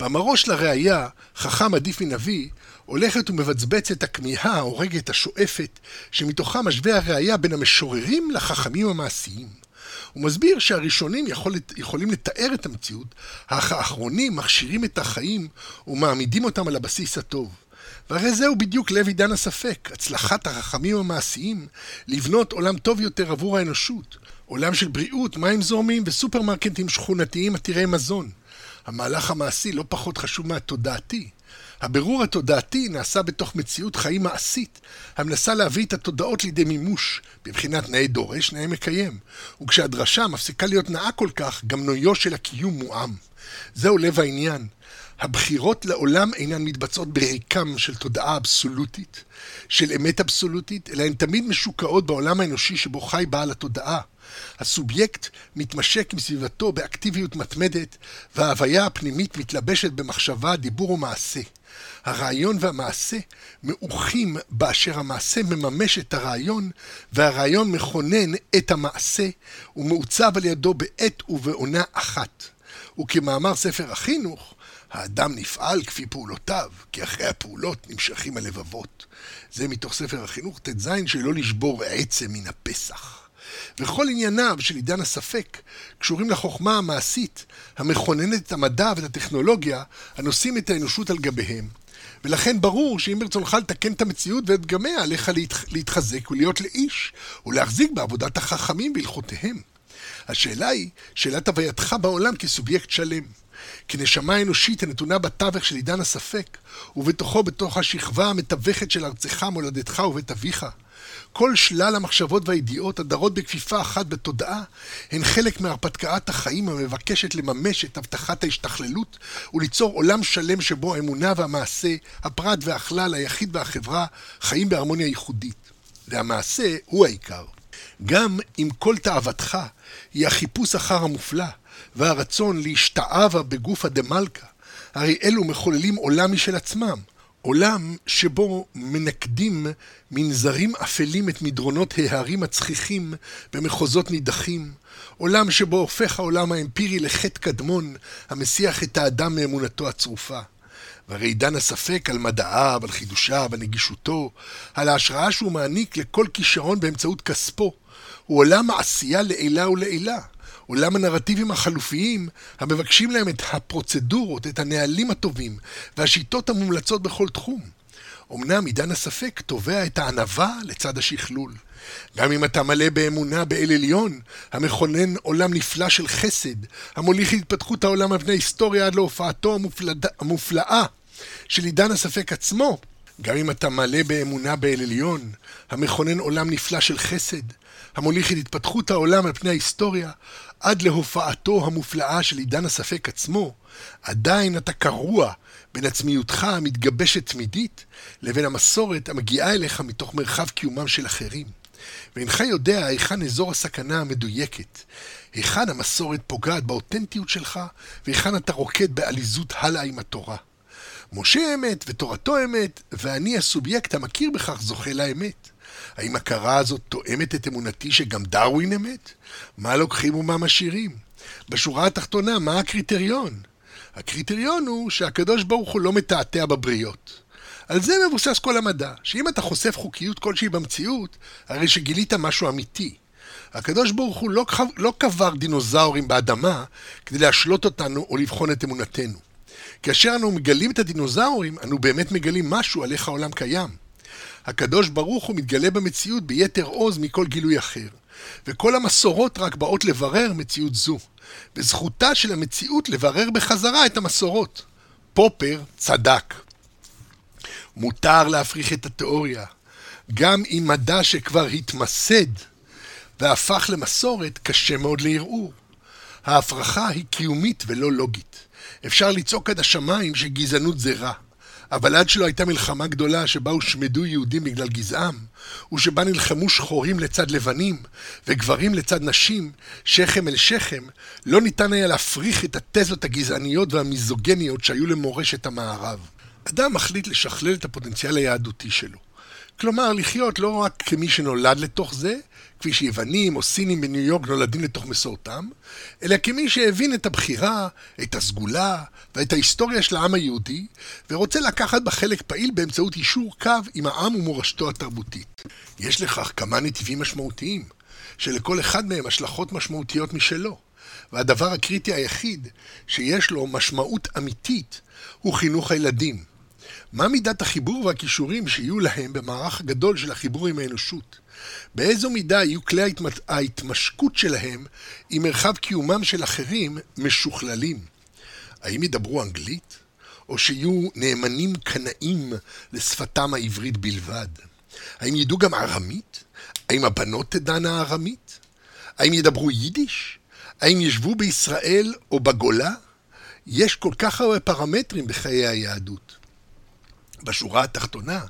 A: מאמרו של הראייה, חכם עדיף מנביא, הולכת ומבצבצת הכמיהה ההורגת השואפת, שמתוכה משווה הראייה בין המשוררים לחכמים המעשיים. הוא מסביר שהראשונים יכול, יכולים לתאר את המציאות, אך האחרונים מכשירים את החיים ומעמידים אותם על הבסיס הטוב. והרי זהו בדיוק לב עידן הספק, הצלחת החכמים המעשיים לבנות עולם טוב יותר עבור האנושות, עולם של בריאות, מים זורמים וסופרמרקטים שכונתיים עתירי מזון. המהלך המעשי לא פחות חשוב מהתודעתי. הבירור התודעתי נעשה בתוך מציאות חיים מעשית, המנסה להביא את התודעות לידי מימוש, בבחינת נאה דורש, נאה מקיים. וכשהדרשה מפסיקה להיות נאה כל כך, גם נויו של הקיום מועם. זהו לב העניין. הבחירות לעולם אינן מתבצעות בריקם של תודעה אבסולוטית, של אמת אבסולוטית, אלא הן תמיד משוקעות בעולם האנושי שבו חי בעל התודעה. הסובייקט מתמשק עם סביבתו באקטיביות מתמדת, וההוויה הפנימית מתלבשת במחשבה, דיבור ומעשה. הרעיון והמעשה מאוחים באשר המעשה מממש את הרעיון, והרעיון מכונן את המעשה, ומעוצב על ידו בעת ובעונה אחת. וכמאמר ספר החינוך, האדם נפעל כפי פעולותיו, כי אחרי הפעולות נמשכים הלבבות. זה מתוך ספר החינוך ט"ז שלא לשבור עצם מן הפסח. וכל ענייניו של עידן הספק קשורים לחוכמה המעשית המכוננת את המדע ואת הטכנולוגיה הנושאים את האנושות על גביהם. ולכן ברור שאם ברצונך לתקן את המציאות ואת פגמיה, עליך להתחזק ולהיות לאיש, ולהחזיק בעבודת החכמים והלכותיהם. השאלה היא שאלת הווייתך בעולם כסובייקט שלם. כנשמה אנושית הנתונה בתווך של עידן הספק, ובתוכו בתוך השכבה המתווכת של ארצך, מולדתך ובית אביך. כל שלל המחשבות והידיעות הדרות בכפיפה אחת בתודעה, הן חלק מהרפתקאת החיים המבקשת לממש את הבטחת ההשתכללות וליצור עולם שלם שבו האמונה והמעשה, הפרט והכלל, היחיד והחברה, חיים בהרמוניה ייחודית. והמעשה הוא העיקר. גם אם כל תאוותך היא החיפוש אחר המופלא, והרצון להשתאבה בגופא דמלכא, הרי אלו מחוללים עולם משל עצמם, עולם שבו מנקדים מנזרים אפלים את מדרונות ההרים הצחיחים במחוזות נידחים, עולם שבו הופך העולם האמפירי לחטא קדמון המסיח את האדם מאמונתו הצרופה. והרי עידן הספק על מדעיו, על חידושיו, על נגישותו, על ההשראה שהוא מעניק לכל כישרון באמצעות כספו, הוא עולם העשייה לעילה ולעילה. עולם הנרטיבים החלופיים המבקשים להם את הפרוצדורות, את הנהלים הטובים והשיטות המומלצות בכל תחום. אמנם עידן הספק תובע את הענווה לצד השכלול. גם אם אתה מלא באמונה באל עליון, המכונן עולם נפלא של חסד, המוליך התפתחות העולם על פני היסטוריה עד להופעתו המופלד... המופלאה של עידן הספק עצמו, גם אם אתה מלא באמונה באל עליון, המכונן עולם נפלא של חסד, המוליך את התפתחות העולם על פני ההיסטוריה, עד להופעתו המופלאה של עידן הספק עצמו, עדיין אתה קרוע בין עצמיותך המתגבשת תמידית, לבין המסורת המגיעה אליך מתוך מרחב קיומם של אחרים. ואינך יודע היכן אזור הסכנה המדויקת, היכן המסורת פוגעת באותנטיות שלך, והיכן אתה רוקד בעליזות הלאה עם התורה. משה אמת ותורתו אמת, ואני הסובייקט המכיר בכך זוכה לאמת. האם הכרה הזאת תואמת את אמונתי שגם דרווין אמת? מה לוקחים ומה משאירים? בשורה התחתונה, מה הקריטריון? הקריטריון הוא שהקדוש ברוך הוא לא מתעתע בבריות. על זה מבוסס כל המדע, שאם אתה חושף חוקיות כלשהי במציאות, הרי שגילית משהו אמיתי. הקדוש ברוך הוא לא, לא קבר דינוזאורים באדמה כדי להשלות אותנו או לבחון את אמונתנו. כאשר אנו מגלים את הדינוזאורים, אנו באמת מגלים משהו על איך העולם קיים. הקדוש ברוך הוא מתגלה במציאות ביתר עוז מכל גילוי אחר, וכל המסורות רק באות לברר מציאות זו. וזכותה של המציאות לברר בחזרה את המסורות. פופר צדק. מותר להפריך את התיאוריה, גם אם מדע שכבר התמסד והפך למסורת, קשה מאוד לערעור. ההפרחה היא קיומית ולא לוגית. אפשר לצעוק עד השמיים שגזענות זה רע. אבל עד שלא הייתה מלחמה גדולה שבה הושמדו יהודים בגלל גזעם, ושבה נלחמו שחורים לצד לבנים, וגברים לצד נשים, שכם אל שכם, לא ניתן היה להפריך את התזות הגזעניות והמיזוגניות שהיו למורשת המערב. אדם מחליט לשכלל את הפוטנציאל היהדותי שלו. כלומר, לחיות לא רק כמי שנולד לתוך זה, כפי שיוונים או סינים בניו יורק נולדים לתוך מסורתם, אלא כמי שהבין את הבחירה, את הסגולה ואת ההיסטוריה של העם היהודי, ורוצה לקחת בה חלק פעיל באמצעות יישור קו עם העם ומורשתו התרבותית. יש לכך כמה נתיבים משמעותיים, שלכל אחד מהם השלכות משמעותיות משלו, והדבר הקריטי היחיד שיש לו משמעות אמיתית הוא חינוך הילדים. מה מידת החיבור והכישורים שיהיו להם במערך הגדול של החיבור עם האנושות? באיזו מידה יהיו כלי ההתמשקות שלהם עם מרחב קיומם של אחרים משוכללים? האם ידברו אנגלית? או שיהיו נאמנים קנאים לשפתם העברית בלבד? האם ידעו גם ארמית? האם הבנות תדענה ארמית? האם ידברו יידיש? האם ישבו בישראל או בגולה? יש כל כך הרבה פרמטרים בחיי היהדות. בשורה התחתונה,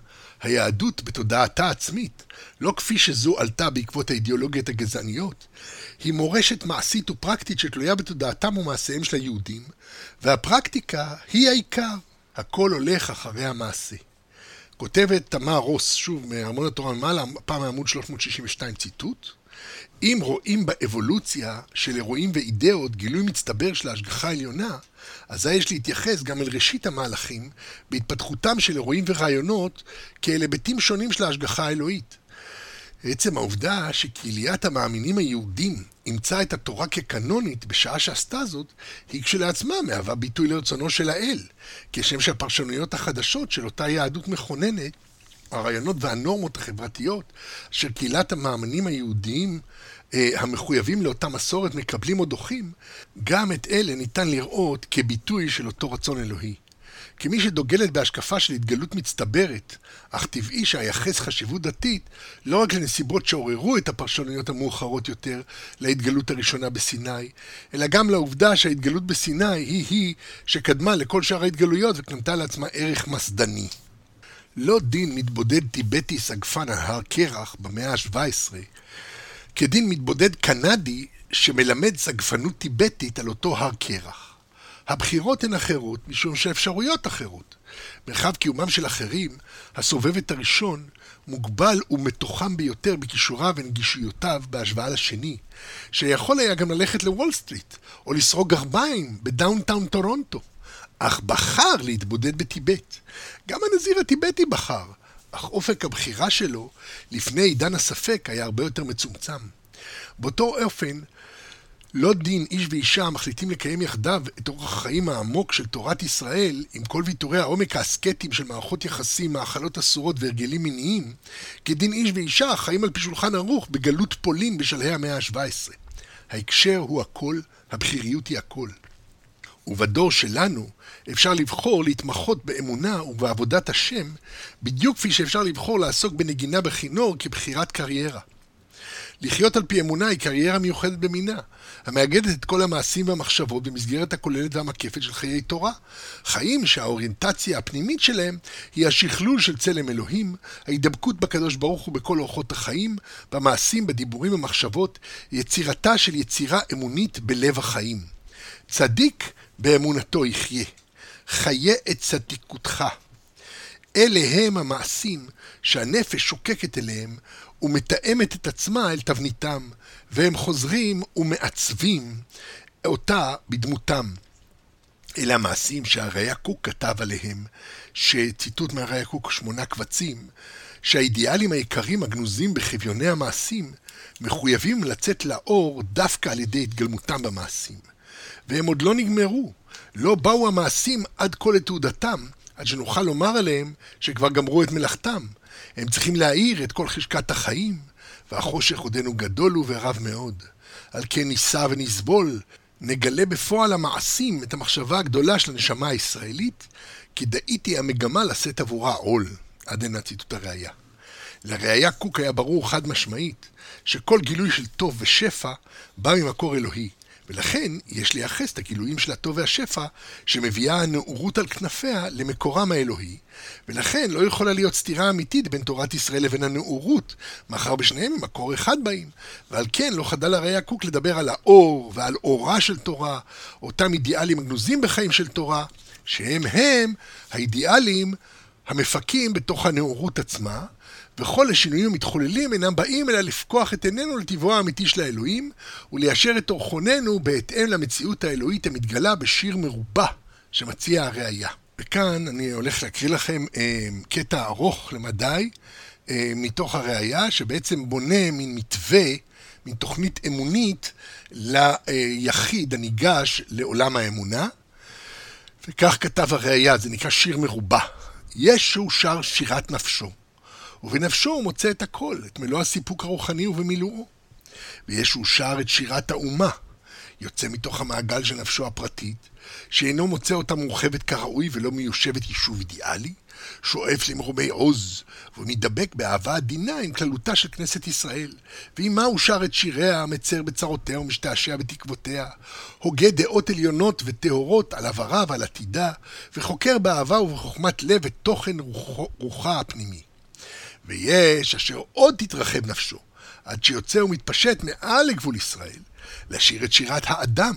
A: היהדות בתודעתה עצמית, לא כפי שזו עלתה בעקבות האידיאולוגיות הגזעניות, היא מורשת מעשית ופרקטית שתלויה בתודעתם ומעשיהם של היהודים, והפרקטיקה היא העיקר. הכל הולך אחרי המעשה. כותבת תמר רוס, שוב מארמון התורה ממעלה, פעם מעמוד 362 ציטוט, אם רואים באבולוציה של אירועים ואידאות גילוי מצטבר של ההשגחה העליונה, אזי יש להתייחס גם אל ראשית המהלכים בהתפתחותם של אירועים ורעיונות כאל היבטים שונים של ההשגחה האלוהית. עצם העובדה שקהיליית המאמינים היהודים אימצה את התורה כקנונית בשעה שעשתה זאת, היא כשלעצמה מהווה ביטוי לרצונו של האל, כשם שהפרשנויות החדשות של אותה יהדות מכוננת הרעיונות והנורמות החברתיות אשר קהילת המאמנים היהודיים אה, המחויבים לאותה מסורת מקבלים או דוחים, גם את אלה ניתן לראות כביטוי של אותו רצון אלוהי. כמי שדוגלת בהשקפה של התגלות מצטברת, אך טבעי שאייחס חשיבות דתית לא רק לנסיבות שעוררו את הפרשנויות המאוחרות יותר להתגלות הראשונה בסיני, אלא גם לעובדה שההתגלות בסיני היא-היא שקדמה לכל שאר ההתגלויות וקנתה לעצמה ערך מסדני. לא דין מתבודד טיבטי סגפן על הר קרח במאה ה-17, כדין מתבודד קנדי שמלמד סגפנות טיבטית על אותו הר קרח. הבחירות הן אחרות משום שהאפשרויות אחרות. מרחב קיומם של אחרים, הסובב את הראשון, מוגבל ומתוחם ביותר בכישוריו ונגישויותיו בהשוואה לשני, שיכול היה גם ללכת לוול סטריט, או לסרוג גרביים ב downtown טורונטו. אך בחר להתבודד בטיבט. גם הנזיר הטיבטי בחר, אך אופק הבחירה שלו לפני עידן הספק היה הרבה יותר מצומצם. באותו אופן, לא דין איש ואישה המחליטים לקיים יחדיו את אורח החיים העמוק של תורת ישראל, עם כל ויתורי העומק האסקטיים של מערכות יחסים, מאכלות אסורות והרגלים מיניים, כדין איש ואישה החיים על פי שולחן ערוך בגלות פולין בשלהי המאה ה-17. ההקשר הוא הכל, הבכיריות היא הכל. ובדור שלנו אפשר לבחור להתמחות באמונה ובעבודת השם, בדיוק כפי שאפשר לבחור לעסוק בנגינה בכינור כבחירת קריירה. לחיות על פי אמונה היא קריירה מיוחדת במינה, המאגדת את כל המעשים והמחשבות במסגרת הכוללת והמקפת של חיי תורה. חיים שהאוריינטציה הפנימית שלהם היא השכלול של צלם אלוהים, ההידבקות בקדוש ברוך הוא בכל אורחות החיים, במעשים, בדיבורים ובמחשבות, יצירתה של יצירה אמונית בלב החיים. צדיק באמונתו יחיה. חיה את צדיקותך. אלה הם המעשים שהנפש שוקקת אליהם ומתאמת את עצמה אל תבניתם, והם חוזרים ומעצבים אותה בדמותם. אלה המעשים שהראיה קוק כתב עליהם, שציטוט מהראיה קוק שמונה קבצים, שהאידיאלים היקרים הגנוזים בחביוני המעשים מחויבים לצאת לאור דווקא על ידי התגלמותם במעשים. והם עוד לא נגמרו, לא באו המעשים עד כה לתעודתם, עד שנוכל לומר עליהם שכבר גמרו את מלאכתם. הם צריכים להאיר את כל חשקת החיים, והחושך עודנו גדול הוא ורב מאוד. על כן נישא ונסבול, נגלה בפועל המעשים את המחשבה הגדולה של הנשמה הישראלית, כי דאיתי המגמה לשאת עבורה עול. עד הנה ציטוט הראייה. לראייה קוק היה ברור חד משמעית, שכל גילוי של טוב ושפע בא ממקור אלוהי, ולכן יש לייחס את הגילויים של הטוב והשפע שמביאה הנאורות על כנפיה למקורם האלוהי, ולכן לא יכולה להיות סתירה אמיתית בין תורת ישראל לבין הנאורות, מאחר בשניהם הם מקור אחד באים, ועל כן לא חדל הרי הקוק לדבר על האור ועל אורה של תורה, אותם אידיאלים הגנוזים בחיים של תורה, שהם הם האידיאלים המפקים בתוך הנאורות עצמה, וכל השינויים המתחוללים אינם באים אלא לפקוח את עינינו לטבעו האמיתי של האלוהים, וליישר את אורחוננו בהתאם למציאות האלוהית המתגלה בשיר מרובע שמציע הראייה. וכאן אני הולך להקריא לכם אה, קטע ארוך למדי אה, מתוך הראייה, שבעצם בונה מין מתווה, מין תוכנית אמונית ליחיד הניגש לעולם האמונה. וכך כתב הראייה, זה נקרא שיר מרובע. ישו שר שירת נפשו. ובנפשו הוא מוצא את הכל, את מלוא הסיפוק הרוחני ובמילואו. וישו שר את שירת האומה, יוצא מתוך המעגל של נפשו הפרטית, שאינו מוצא אותה מורחבת כראוי ולא מיושבת יישוב אידיאלי, שואף למרומי עוז, ומתדבק באהבה עדינה עם כללותה של כנסת ישראל, ועימה הוא שר את שיריה, המצר בצרותיה ומשתעשע בתקוותיה, הוגה דעות עליונות וטהורות על עברה ועל עתידה, וחוקר באהבה ובחוכמת לב את תוכן רוח, רוחה הפנימי. ויש אשר עוד תתרחב נפשו, עד שיוצא ומתפשט מעל לגבול ישראל, לשיר את שירת האדם.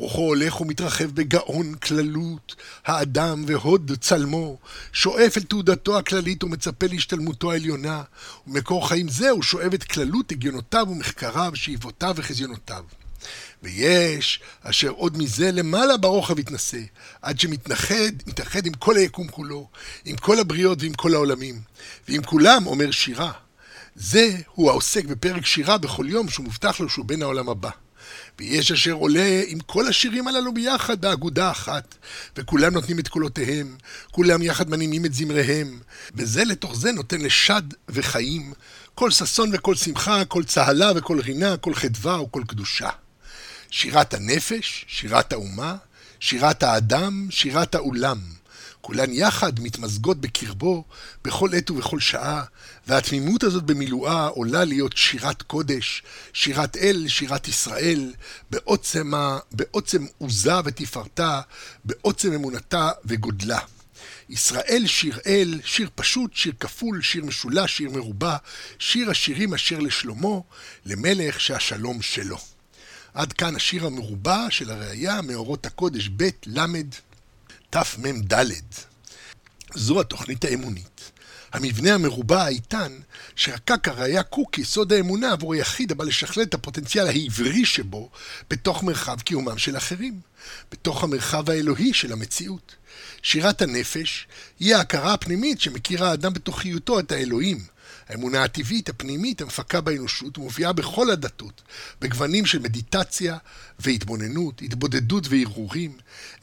A: רוחו הולך ומתרחב בגאון כללות, האדם והוד צלמו, שואף אל תעודתו הכללית ומצפה להשתלמותו העליונה, ומקור חיים זה הוא שואב את כללות הגיונותיו ומחקריו, שאיבותיו וחזיונותיו. ויש אשר עוד מזה למעלה ברוחב יתנשא, עד שמתנחד, מתאחד עם כל היקום כולו, עם כל הבריות ועם כל העולמים. ועם כולם אומר שירה. זה הוא העוסק בפרק שירה בכל יום שהוא מובטח לו שהוא בן העולם הבא. ויש אשר עולה עם כל השירים הללו ביחד באגודה אחת, וכולם נותנים את קולותיהם, כולם יחד מנימים את זמריהם, וזה לתוך זה נותן לשד וחיים, כל ששון וכל שמחה, כל צהלה וכל רינה, כל חדווה וכל קדושה. שירת הנפש, שירת האומה, שירת האדם, שירת האולם. כולן יחד מתמזגות בקרבו בכל עת ובכל שעה, והתמימות הזאת במילואה עולה להיות שירת קודש, שירת אל, שירת ישראל, בעוצמה, בעוצם עוזה ותפארתה, בעוצם אמונתה וגודלה. ישראל שיר אל, שיר פשוט, שיר כפול, שיר משולש, שיר מרובע, שיר השירים אשר לשלמה, למלך שהשלום שלו. עד כאן השיר המרובע של הראייה, מאורות הקודש ב' ל' תמ"ד. זו התוכנית האמונית. המבנה המרובע האיתן, שרקק הראייה קוק יסוד האמונה עבור היחיד הבא לשכלל את הפוטנציאל העברי שבו בתוך מרחב קיומם של אחרים, בתוך המרחב האלוהי של המציאות. שירת הנפש היא ההכרה הפנימית שמכיר האדם בתוכיותו את האלוהים, האמונה הטבעית, הפנימית, המפקה באנושות, ומופיעה בכל הדתות, בגוונים של מדיטציה והתבוננות, התבודדות והרהורים.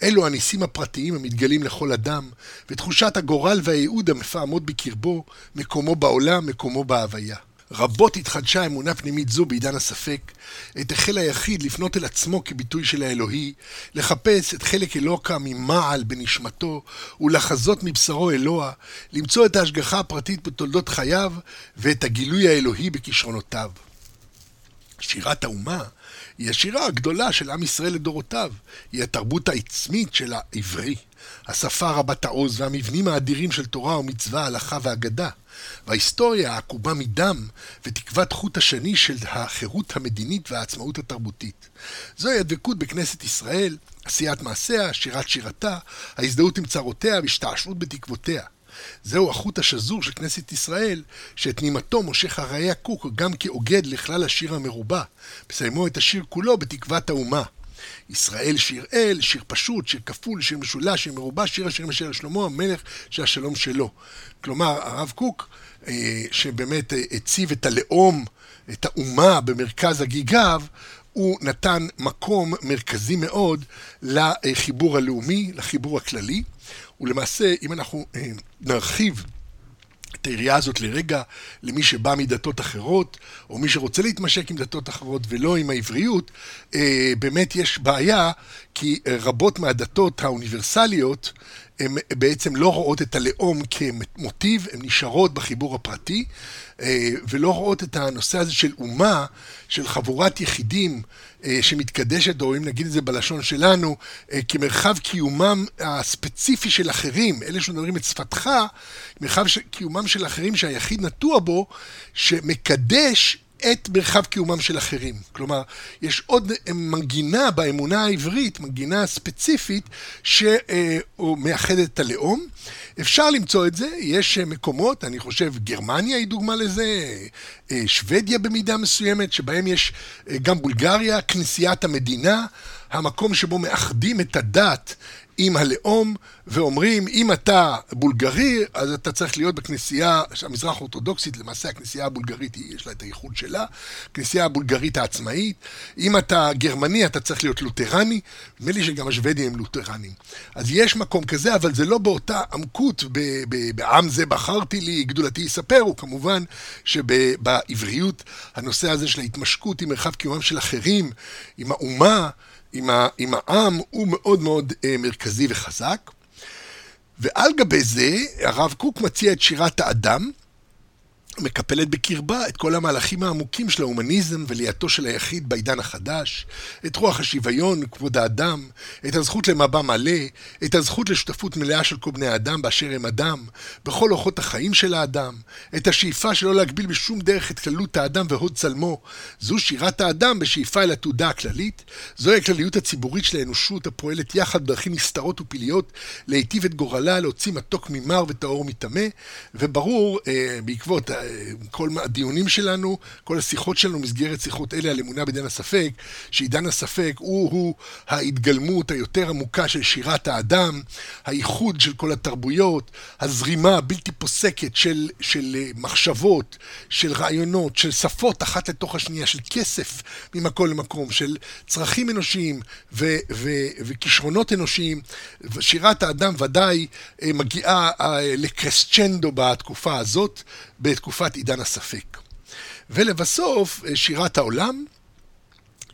A: אלו הניסים הפרטיים המתגלים לכל אדם, ותחושת הגורל והייעוד המפעמות בקרבו, מקומו בעולם, מקומו בהוויה. רבות התחדשה אמונה פנימית זו בעידן הספק, עת החל היחיד לפנות אל עצמו כביטוי של האלוהי, לחפש את חלק אלוקה ממעל בנשמתו, ולחזות מבשרו אלוה, למצוא את ההשגחה הפרטית בתולדות חייו, ואת הגילוי האלוהי בכישרונותיו. שירת האומה היא השירה הגדולה של עם ישראל לדורותיו, היא התרבות העצמית של העברי, השפה רבת העוז והמבנים האדירים של תורה ומצווה, הלכה ואגדה. וההיסטוריה העקובה מדם ותקוות חוט השני של החירות המדינית והעצמאות התרבותית. זוהי הדבקות בכנסת ישראל, עשיית מעשיה, שירת שירתה, ההזדהות עם צרותיה והשתעשעות בתקוותיה. זהו החוט השזור של כנסת ישראל, שאת נימתו מושך הראייה קוק גם כאוגד לכלל השיר המרובע, מסיימו את השיר כולו בתקוות האומה. ישראל שיר אל, שיר פשוט, שיר כפול, שיר משולש, שיר מרובע, שיר השירים אשר שלמה המלך שהשלום שלו. כלומר, הרב קוק, אה, שבאמת אה, הציב את הלאום, את האומה במרכז הגיגיו, הוא נתן מקום מרכזי מאוד לחיבור הלאומי, לחיבור הכללי. ולמעשה, אם אנחנו אה, נרחיב את היריעה הזאת לרגע למי שבא מדתות אחרות, או מי שרוצה להתמשק עם דתות אחרות ולא עם העבריות, אה, באמת יש בעיה, כי רבות מהדתות האוניברסליות הן בעצם לא רואות את הלאום כמוטיב, הן נשארות בחיבור הפרטי, אה, ולא רואות את הנושא הזה של אומה, של חבורת יחידים שמתקדשת, או אם נגיד את זה בלשון שלנו, אה, כמרחב קיומם הספציפי של אחרים, אלה שמדברים את שפתך, מרחב קיומם של אחרים שהיחיד נטוע בו, שמקדש את מרחב קיומם של אחרים. כלומר, יש עוד מנגינה באמונה העברית, מנגינה ספציפית, שמאחדת את הלאום. אפשר למצוא את זה, יש מקומות, אני חושב גרמניה היא דוגמה לזה, שוודיה במידה מסוימת, שבהם יש גם בולגריה, כנסיית המדינה, המקום שבו מאחדים את הדת עם הלאום, ואומרים, אם אתה בולגרי, אז אתה צריך להיות בכנסייה המזרח אורתודוקסית, למעשה הכנסייה הבולגרית, יש לה את הייחוד שלה, הכנסייה הבולגרית העצמאית. אם אתה גרמני, אתה צריך להיות לותרני, נדמה לי שגם השוודים הם לותרנים. אז יש מקום כזה, אבל זה לא באותה עמקות, בעם זה בחרתי לי, גדולתי יספרו, כמובן שבעבריות הנושא הזה של ההתמשקות עם מרחב קיומם של אחרים, עם האומה, עם, ה, עם העם הוא מאוד מאוד אה, מרכזי וחזק. ועל גבי זה, הרב קוק מציע את שירת האדם, מקפלת בקרבה את כל המהלכים העמוקים של ההומניזם וליאתו של היחיד בעידן החדש, את רוח השוויון, כבוד האדם, את הזכות למבע מלא, את הזכות לשותפות מלאה של כל בני האדם באשר הם אדם, בכל אורחות החיים של האדם, את השאיפה שלא להגביל בשום דרך את כללות האדם והוד צלמו. זו שירת האדם בשאיפה אל התעודה הכללית, זוהי הכלליות הציבורית של האנושות הפועלת יחד בדרכים נסתרות ופלאיות להיטיב את גורלה, להוציא מתוק ממר וטהור מטמא, וברור, אה, בעקבות כל הדיונים שלנו, כל השיחות שלנו מסגרת שיחות אלה על אמונה בעידן הספק, שעידן הספק הוא-הוא ההתגלמות היותר עמוקה של שירת האדם, הייחוד של כל התרבויות, הזרימה הבלתי פוסקת של, של מחשבות, של רעיונות, של שפות אחת לתוך השנייה, של כסף ממקום למקום, של צרכים אנושיים ו- ו- וכישרונות אנושיים. שירת האדם ודאי אה, מגיעה אה, לקרסצ'נדו בתקופה הזאת, בתקופת עידן הספק. ולבסוף, שירת העולם,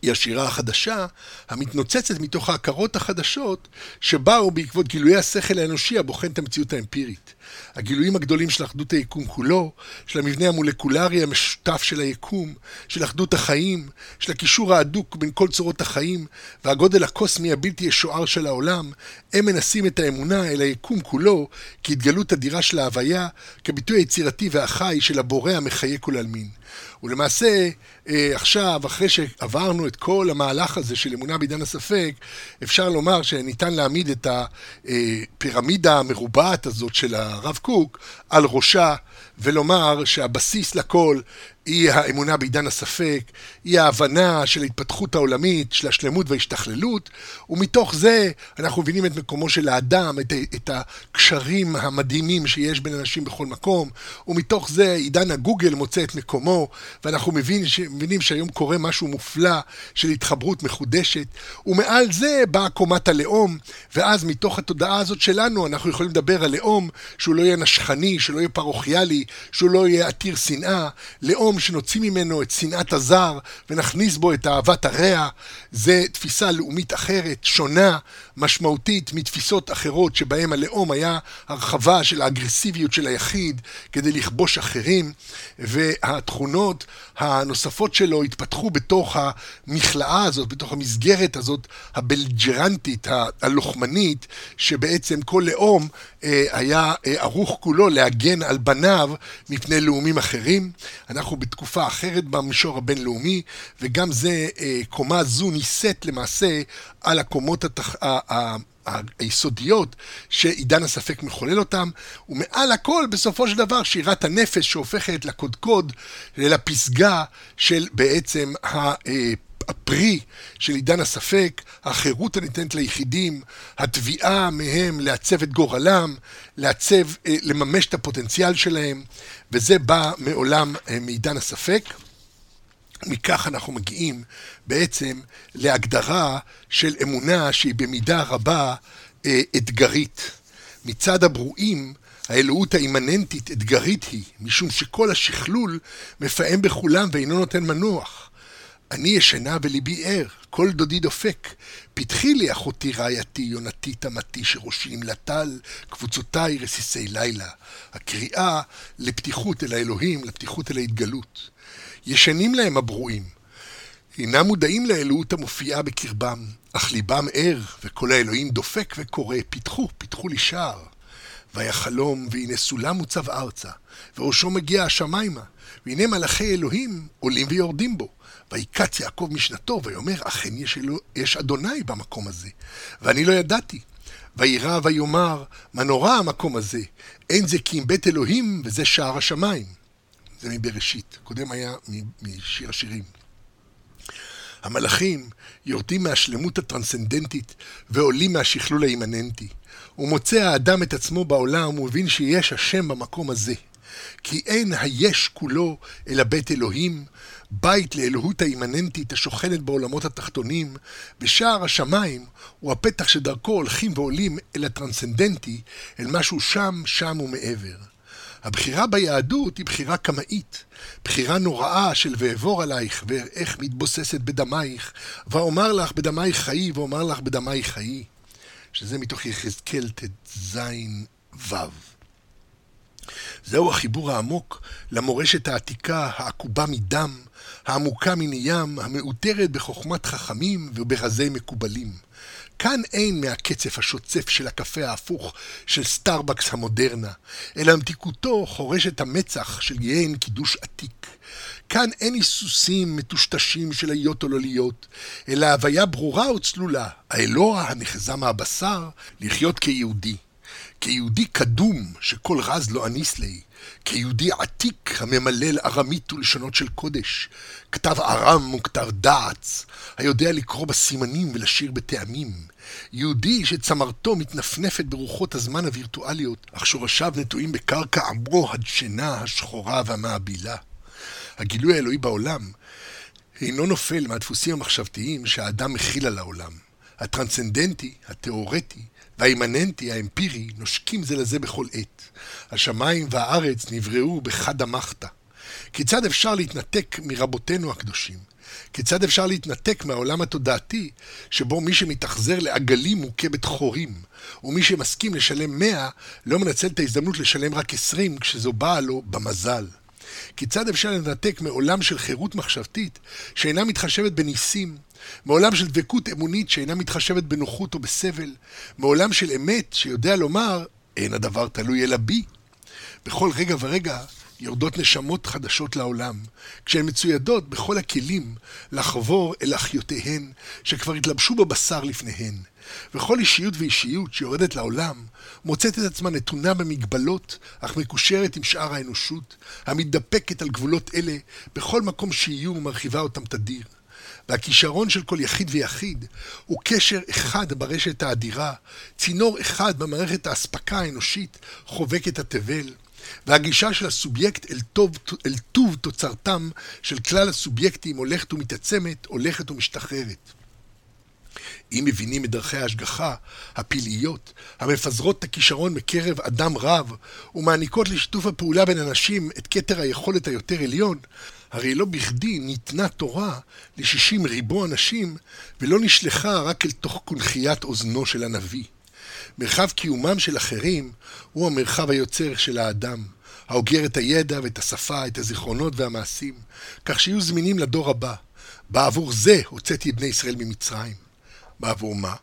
A: היא השירה החדשה, המתנוצצת מתוך ההכרות החדשות שבאו בעקבות גילויי השכל האנושי הבוחן את המציאות האמפירית. הגילויים הגדולים של אחדות היקום כולו, של המבנה המולקולרי המשותף של היקום, של אחדות החיים, של הקישור ההדוק בין כל צורות החיים, והגודל הקוסמי הבלתי ישוער של העולם, הם מנסים את האמונה אל היקום כולו כהתגלות אדירה של ההוויה, כביטוי היצירתי והחי של הבורא המחיה כל עלמין. ולמעשה, אה, עכשיו, אחרי שעברנו את כל המהלך הזה של אמונה בעידן הספק, אפשר לומר שניתן להעמיד את הפירמידה המרובעת הזאת של הרב קוק על ראשה, ולומר שהבסיס לכל היא האמונה בעידן הספק, היא ההבנה של ההתפתחות העולמית, של השלמות וההשתכללות, ומתוך זה אנחנו מבינים את מקומו של האדם, את, את הקשרים המדהימים שיש בין אנשים בכל מקום, ומתוך זה עידן הגוגל מוצא את מקומו, ואנחנו מבין, מבינים שהיום קורה משהו מופלא של התחברות מחודשת, ומעל זה באה קומת הלאום, ואז מתוך התודעה הזאת שלנו אנחנו יכולים לדבר על לאום שהוא לא יהיה נשכני, שלא יהיה פרוכיאלי, שהוא לא יהיה עתיר שנאה, לאום שנוציא ממנו את שנאת הזר ונכניס בו את אהבת הרע, זה תפיסה לאומית אחרת, שונה, משמעותית מתפיסות אחרות שבהם הלאום היה הרחבה של האגרסיביות של היחיד כדי לכבוש אחרים, והתכונות הנוספות שלו התפתחו בתוך המכלאה הזאת, בתוך המסגרת הזאת הבלג'רנטית, הלוחמנית, שבעצם כל לאום אה, היה אה, ערוך כולו להגן על בניו מפני לאומים אחרים. אנחנו בתקופה אחרת במישור הבינלאומי, וגם זה, אה, קומה זו נישאת למעשה על הקומות התח... היסודיות שעידן הספק מחולל אותם, ומעל הכל בסופו של דבר שירת הנפש שהופכת לקודקוד, לפסגה של בעצם הפרי של עידן הספק, החירות הניתנת ליחידים, התביעה מהם לעצב את גורלם, לעצב, אה, לממש את הפוטנציאל שלהם, וזה בא מעולם, אה, מעידן הספק. מכך אנחנו מגיעים בעצם להגדרה של אמונה שהיא במידה רבה אה, אתגרית. מצד הברואים, האלוהות האימננטית אתגרית היא, משום שכל השכלול מפעם בכולם ואינו נותן מנוח. אני ישנה וליבי ער, כל דודי דופק. פתחי לי אחותי רעייתי, יונתי תמתי, שראשי נמלטל, קבוצותיי רסיסי לילה. הקריאה לפתיחות אל האלוהים, לפתיחות אל ההתגלות. ישנים להם הברואים. אינם מודעים לאלוהות המופיעה בקרבם, אך ליבם ער, וכל האלוהים דופק וקורא, פיתחו, פיתחו לי שער. והיה חלום, והנה סולם מוצב ארצה, וראשו מגיע השמיימה, והנה מלאכי אלוהים עולים ויורדים בו. ויקץ יעקב משנתו, ויאמר, אכן יש, אלוה, יש אדוני במקום הזה, ואני לא ידעתי. וירא ויאמר, מה נורא המקום הזה, אין זה כי אם בית אלוהים, וזה שער השמיים. זה מבראשית, קודם היה משיר השירים. המלאכים יורדים מהשלמות הטרנסצנדנטית ועולים מהשכלול האימננטי. הוא מוצא האדם את עצמו בעולם ומבין שיש השם במקום הזה. כי אין היש כולו אלא בית אלוהים, בית לאלוהות האימננטית השוכנת בעולמות התחתונים, ושער השמיים הוא הפתח שדרכו הולכים ועולים אל הטרנסצנדנטי, אל משהו שם, שם ומעבר. הבחירה ביהדות היא בחירה קמאית, בחירה נוראה של ואעבור עלייך, ואיך מתבוססת בדמייך, ואומר לך בדמייך חיי, ואומר לך בדמייך חיי, שזה מתוך יחזקאל ט"ז ו'. זהו החיבור העמוק למורשת העתיקה, העקובה מדם, העמוקה מן ים, המעוטרת בחוכמת חכמים וברזי מקובלים. כאן אין מהקצף השוצף של הקפה ההפוך של סטארבקס המודרנה, אלא מתיקותו חורשת המצח של יין קידוש עתיק. כאן אין היסוסים מטושטשים של היות או לא להיות, אלא הוויה ברורה וצלולה, האלוה הנחזה מהבשר, לחיות כיהודי. כיהודי קדום שכל רז לא אניס לי, כיהודי עתיק הממלל ארמית ולשונות של קודש, כתב ארם וכתב דעץ, היודע לקרוא בסימנים ולשיר בטעמים, יהודי שצמרתו מתנפנפת ברוחות הזמן הווירטואליות, אך שורשיו נטועים בקרקע עמו הדשנה, השחורה והמעבילה. הגילוי האלוהי בעולם אינו נופל מהדפוסים המחשבתיים שהאדם מכיל על העולם. הטרנסצנדנטי, התיאורטי, והאימננטי, האמפירי, נושקים זה לזה בכל עת. השמיים והארץ נבראו בחד המחתא. כיצד אפשר להתנתק מרבותינו הקדושים? כיצד אפשר להתנתק מהעולם התודעתי, שבו מי שמתאכזר לעגלים מוכה בתחורים, ומי שמסכים לשלם מאה, לא מנצל את ההזדמנות לשלם רק עשרים, כשזו באה לו במזל? כיצד אפשר לנתק מעולם של חירות מחשבתית, שאינה מתחשבת בניסים, מעולם של דבקות אמונית שאינה מתחשבת בנוחות או בסבל, מעולם של אמת שיודע לומר, אין הדבר תלוי אלא בי. בכל רגע ורגע יורדות נשמות חדשות לעולם, כשהן מצוידות בכל הכלים לחבור אל אחיותיהן, שכבר התלבשו בבשר לפניהן. וכל אישיות ואישיות שיורדת לעולם, מוצאת את עצמה נתונה במגבלות, אך מקושרת עם שאר האנושות, המתדפקת על גבולות אלה בכל מקום שיהיו ומרחיבה אותם תדיר. והכישרון של כל יחיד ויחיד הוא קשר אחד ברשת האדירה, צינור אחד במערכת האספקה האנושית חובק את התבל, והגישה של הסובייקט אל טוב, אל טוב תוצרתם של כלל הסובייקטים הולכת ומתעצמת, הולכת ומשתחררת. אם מבינים את דרכי ההשגחה, הפלאיות, המפזרות את הכישרון מקרב אדם רב, ומעניקות לשיתוף הפעולה בין אנשים את כתר היכולת היותר עליון, הרי לא בכדי ניתנה תורה לשישים ריבו אנשים, ולא נשלחה רק אל תוך קונכיית אוזנו של הנביא. מרחב קיומם של אחרים הוא המרחב היוצר של האדם, האוגר את הידע ואת השפה, את הזיכרונות והמעשים, כך שיהיו זמינים לדור הבא. בעבור זה הוצאתי את בני ישראל ממצרים. בעבור מה?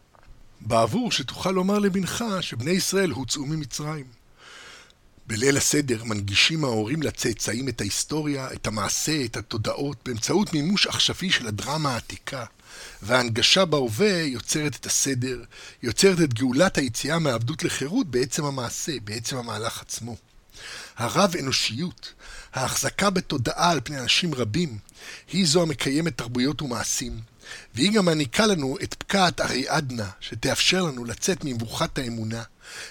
A: בעבור שתוכל לומר לבנך שבני ישראל הוצאו ממצרים. בליל הסדר מנגישים ההורים לצאצאים את ההיסטוריה, את המעשה, את התודעות, באמצעות מימוש עכשווי של הדרמה העתיקה. וההנגשה בהווה יוצרת את הסדר, יוצרת את גאולת היציאה מעבדות לחירות בעצם המעשה, בעצם המהלך עצמו. הרב-אנושיות, ההחזקה בתודעה על פני אנשים רבים, היא זו המקיימת תרבויות ומעשים, והיא גם מעניקה לנו את פקעת אריאדנה, שתאפשר לנו לצאת ממבוכת האמונה,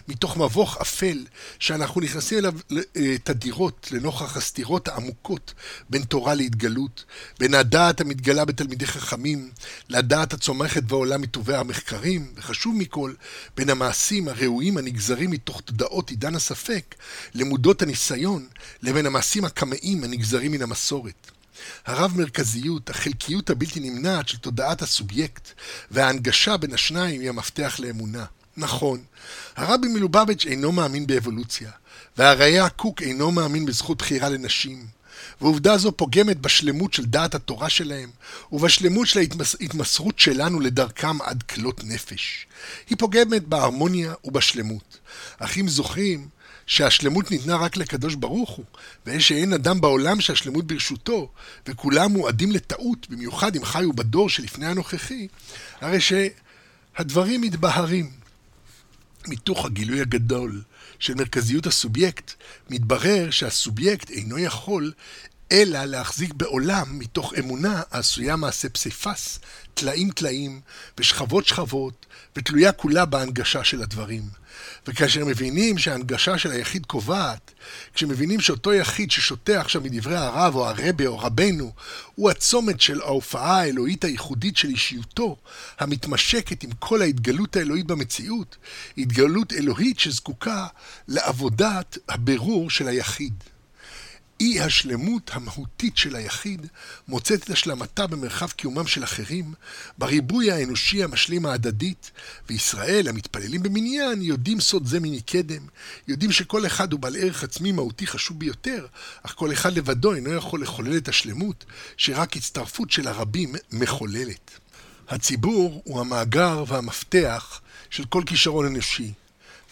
A: מתוך מבוך אפל שאנחנו נכנסים אליו אה, תדירות לנוכח הסתירות העמוקות בין תורה להתגלות, בין הדעת המתגלה בתלמידי חכמים, לדעת הצומחת בעולם מטובי המחקרים, וחשוב מכל, בין המעשים הראויים הנגזרים מתוך תודעות עידן הספק, למודות הניסיון, לבין המעשים הקמאים הנגזרים מן המסורת. הרב-מרכזיות, החלקיות הבלתי נמנעת של תודעת הסובייקט, וההנגשה בין השניים היא המפתח לאמונה. נכון, הרבי מלובביץ' אינו מאמין באבולוציה, והראיה קוק אינו מאמין בזכות בחירה לנשים. ועובדה זו פוגמת בשלמות של דעת התורה שלהם, ובשלמות של ההתמסרות שלנו לדרכם עד כלות נפש. היא פוגמת בהרמוניה ובשלמות. אך אם זוכרים שהשלמות ניתנה רק לקדוש ברוך הוא, ושאין אדם בעולם שהשלמות ברשותו, וכולם מועדים לטעות, במיוחד אם חיו בדור שלפני הנוכחי, הרי שהדברים מתבהרים. מתוך הגילוי הגדול של מרכזיות הסובייקט, מתברר שהסובייקט אינו יכול אלא להחזיק בעולם מתוך אמונה העשויה מעשה פסיפס, טלאים טלאים ושכבות שכבות, ותלויה כולה בהנגשה של הדברים. וכאשר מבינים שההנגשה של היחיד קובעת, כשמבינים שאותו יחיד ששותה עכשיו מדברי הרב או הרבה או רבנו, הוא הצומת של ההופעה האלוהית הייחודית של אישיותו, המתמשקת עם כל ההתגלות האלוהית במציאות, התגלות אלוהית שזקוקה לעבודת הבירור של היחיד. אי השלמות המהותית של היחיד מוצאת את השלמתה במרחב קיומם של אחרים, בריבוי האנושי המשלים ההדדית, וישראל, המתפללים במניין, יודעים סוד זה מקדם, יודעים שכל אחד הוא בעל ערך עצמי מהותי חשוב ביותר, אך כל אחד לבדו אינו יכול לחולל את השלמות, שרק הצטרפות של הרבים מחוללת. הציבור הוא המאגר והמפתח של כל כישרון אנושי,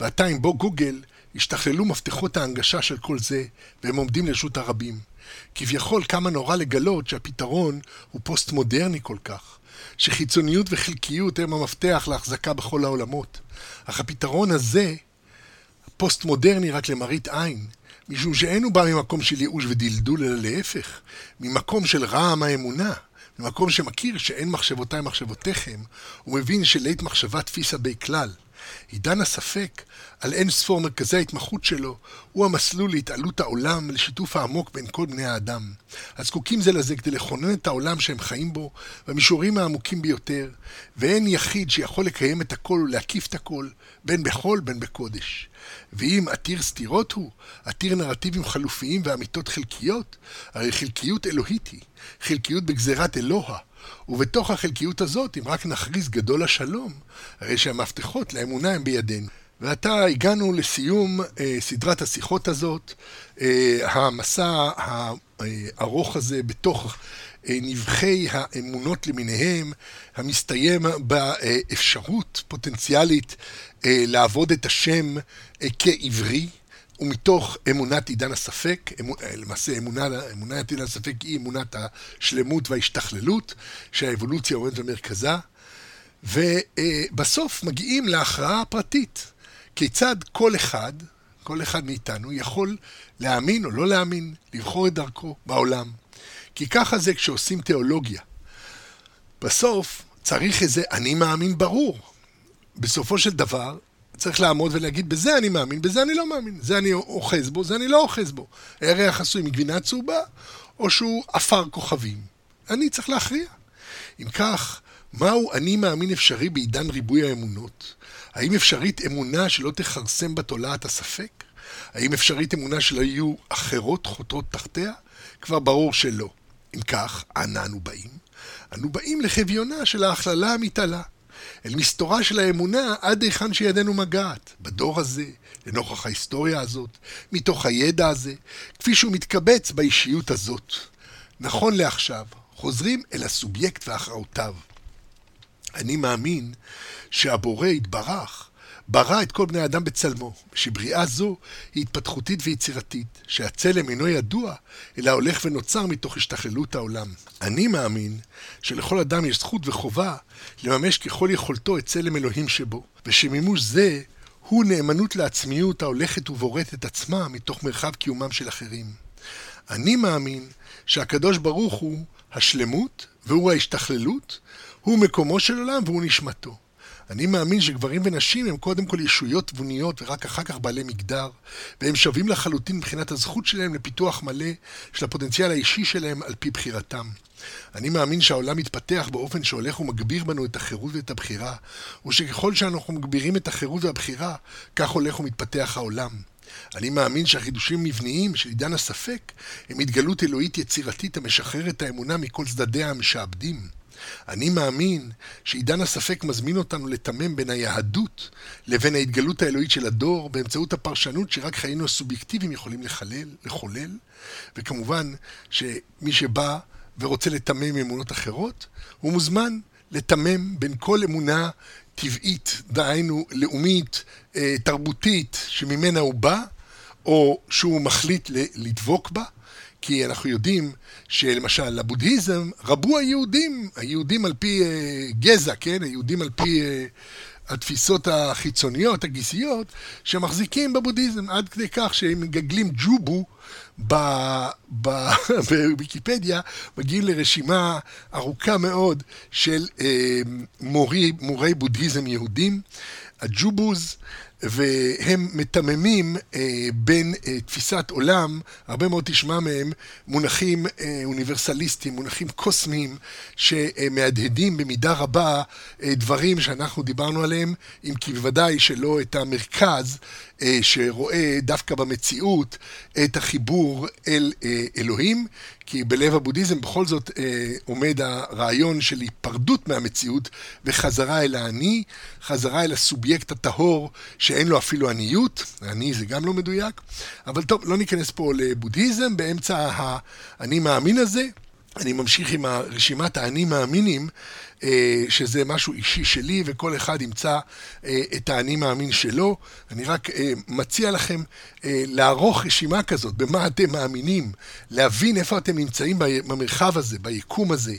A: ועתה עם בוא גוגל השתכללו מפתחות ההנגשה של כל זה, והם עומדים לרשות הרבים. כביכול כמה נורא לגלות שהפתרון הוא פוסט-מודרני כל כך, שחיצוניות וחלקיות הם המפתח להחזקה בכל העולמות. אך הפתרון הזה, פוסט-מודרני רק למראית עין, משום שאין הוא בא ממקום של ייאוש ודלדול, אלא להפך, ממקום של רעם האמונה, ממקום שמכיר שאין מחשבותיי מחשבותיכם, ומבין שלית מחשבה תפיסה בי כלל. עידן הספק על אין ספור מרכזי ההתמחות שלו הוא המסלול להתעלות העולם ולשיתוף העמוק בין כל בני האדם. הזקוקים זה לזה כדי לכונן את העולם שהם חיים בו במישורים העמוקים ביותר, ואין יחיד שיכול לקיים את הכל ולהקיף את הכל, בין בחול בין בקודש. ואם עתיר סתירות הוא, עתיר נרטיבים חלופיים ואמיתות חלקיות, הרי חלקיות אלוהית היא, חלקיות בגזירת אלוה, ובתוך החלקיות הזאת, אם רק נכריז גדול השלום, הרי שהמפתחות לאמונה הם בידינו. ועתה הגענו לסיום אה, סדרת השיחות הזאת, אה, המסע הארוך הזה בתוך אה, נבחי האמונות למיניהם, המסתיים באפשרות פוטנציאלית אה, לעבוד את השם אה, כעברי, ומתוך אמונת עידן הספק, אמ, למעשה אמונה, אמונת עידן הספק היא אמונת השלמות וההשתכללות, שהאבולוציה עומדת במרכזה, ובסוף מגיעים להכרעה הפרטית. כיצד כל אחד, כל אחד מאיתנו, יכול להאמין או לא להאמין, לבחור את דרכו בעולם. כי ככה זה כשעושים תיאולוגיה. בסוף צריך איזה אני מאמין ברור. בסופו של דבר, צריך לעמוד ולהגיד, בזה אני מאמין, בזה אני לא מאמין. זה אני אוחז בו, זה אני לא אוחז בו. הירח עשוי מגבינה צהובה, או שהוא עפר כוכבים. אני צריך להכריע. אם כך, מהו אני מאמין אפשרי בעידן ריבוי האמונות? האם אפשרית אמונה שלא תכרסם בתולעת הספק? האם אפשרית אמונה שלא יהיו אחרות חותרות תחתיה? כבר ברור שלא. אם כך, אנה אנו באים? אנו באים לחביונה של ההכללה המתעלה. אל מסתורה של האמונה עד היכן שידנו מגעת, בדור הזה, לנוכח ההיסטוריה הזאת, מתוך הידע הזה, כפי שהוא מתקבץ באישיות הזאת. נכון לעכשיו, חוזרים אל הסובייקט והכרעותיו. אני מאמין שהבורא יתברך, ברא את כל בני האדם בצלמו, שבריאה זו היא התפתחותית ויצירתית, שהצלם אינו ידוע, אלא הולך ונוצר מתוך השתכללות העולם. אני מאמין שלכל אדם יש זכות וחובה לממש ככל יכולתו את צלם אלוהים שבו, ושמימוש זה הוא נאמנות לעצמיות ההולכת ובורטת עצמה מתוך מרחב קיומם של אחרים. אני מאמין שהקדוש ברוך הוא השלמות והוא ההשתכללות, הוא מקומו של עולם והוא נשמתו. אני מאמין שגברים ונשים הם קודם כל ישויות תבוניות ורק אחר כך בעלי מגדר, והם שווים לחלוטין מבחינת הזכות שלהם לפיתוח מלא של הפוטנציאל האישי שלהם על פי בחירתם. אני מאמין שהעולם מתפתח באופן שהולך ומגביר בנו את החירות ואת הבחירה, ושככל שאנחנו מגבירים את החירות והבחירה, כך הולך ומתפתח העולם. אני מאמין שהחידושים מבניים של עידן הספק הם התגלות אלוהית יצירתית המשחררת האמונה מכל צדדיה המשעבדים. אני מאמין שעידן הספק מזמין אותנו לתמם בין היהדות לבין ההתגלות האלוהית של הדור באמצעות הפרשנות שרק חיינו הסובייקטיביים יכולים לחלל, לחולל, וכמובן שמי שבא ורוצה לתמם אמונות אחרות, הוא מוזמן לתמם בין כל אמונה טבעית, דהיינו לאומית, אה, תרבותית, שממנה הוא בא, או שהוא מחליט לדבוק בה, כי אנחנו יודעים שלמשל לבודהיזם רבו היהודים, היהודים על פי uh, גזע, כן? היהודים על פי uh, התפיסות החיצוניות, הגיסיות, שמחזיקים בבודהיזם, עד כדי כך שהם מגגלים ג'ובו [laughs] בוויקיפדיה, מגיעים לרשימה ארוכה מאוד של uh, מורי, מורי בודהיזם יהודים. הג'ובוז והם מתממים אה, בין אה, תפיסת עולם, הרבה מאוד תשמע מהם, מונחים אה, אוניברסליסטיים, מונחים קוסמיים, שמהדהדים במידה רבה אה, דברים שאנחנו דיברנו עליהם, אם כי בוודאי שלא את המרכז אה, שרואה דווקא במציאות את החיבור אל אה, אלוהים, כי בלב הבודהיזם בכל זאת אה, עומד הרעיון של היפרדות מהמציאות וחזרה אל האני, חזרה אל הסובייקט הטהור שאין לו אפילו עניות, אני זה גם לא מדויק, אבל טוב, לא ניכנס פה לבודהיזם, באמצע האני מאמין הזה, אני ממשיך עם רשימת האני מאמינים שזה משהו אישי שלי, וכל אחד ימצא אה, את האני מאמין שלו. אני רק אה, מציע לכם לערוך רשימה כזאת, במה אתם מאמינים, להבין איפה אתם נמצאים במרחב הזה, ביקום הזה.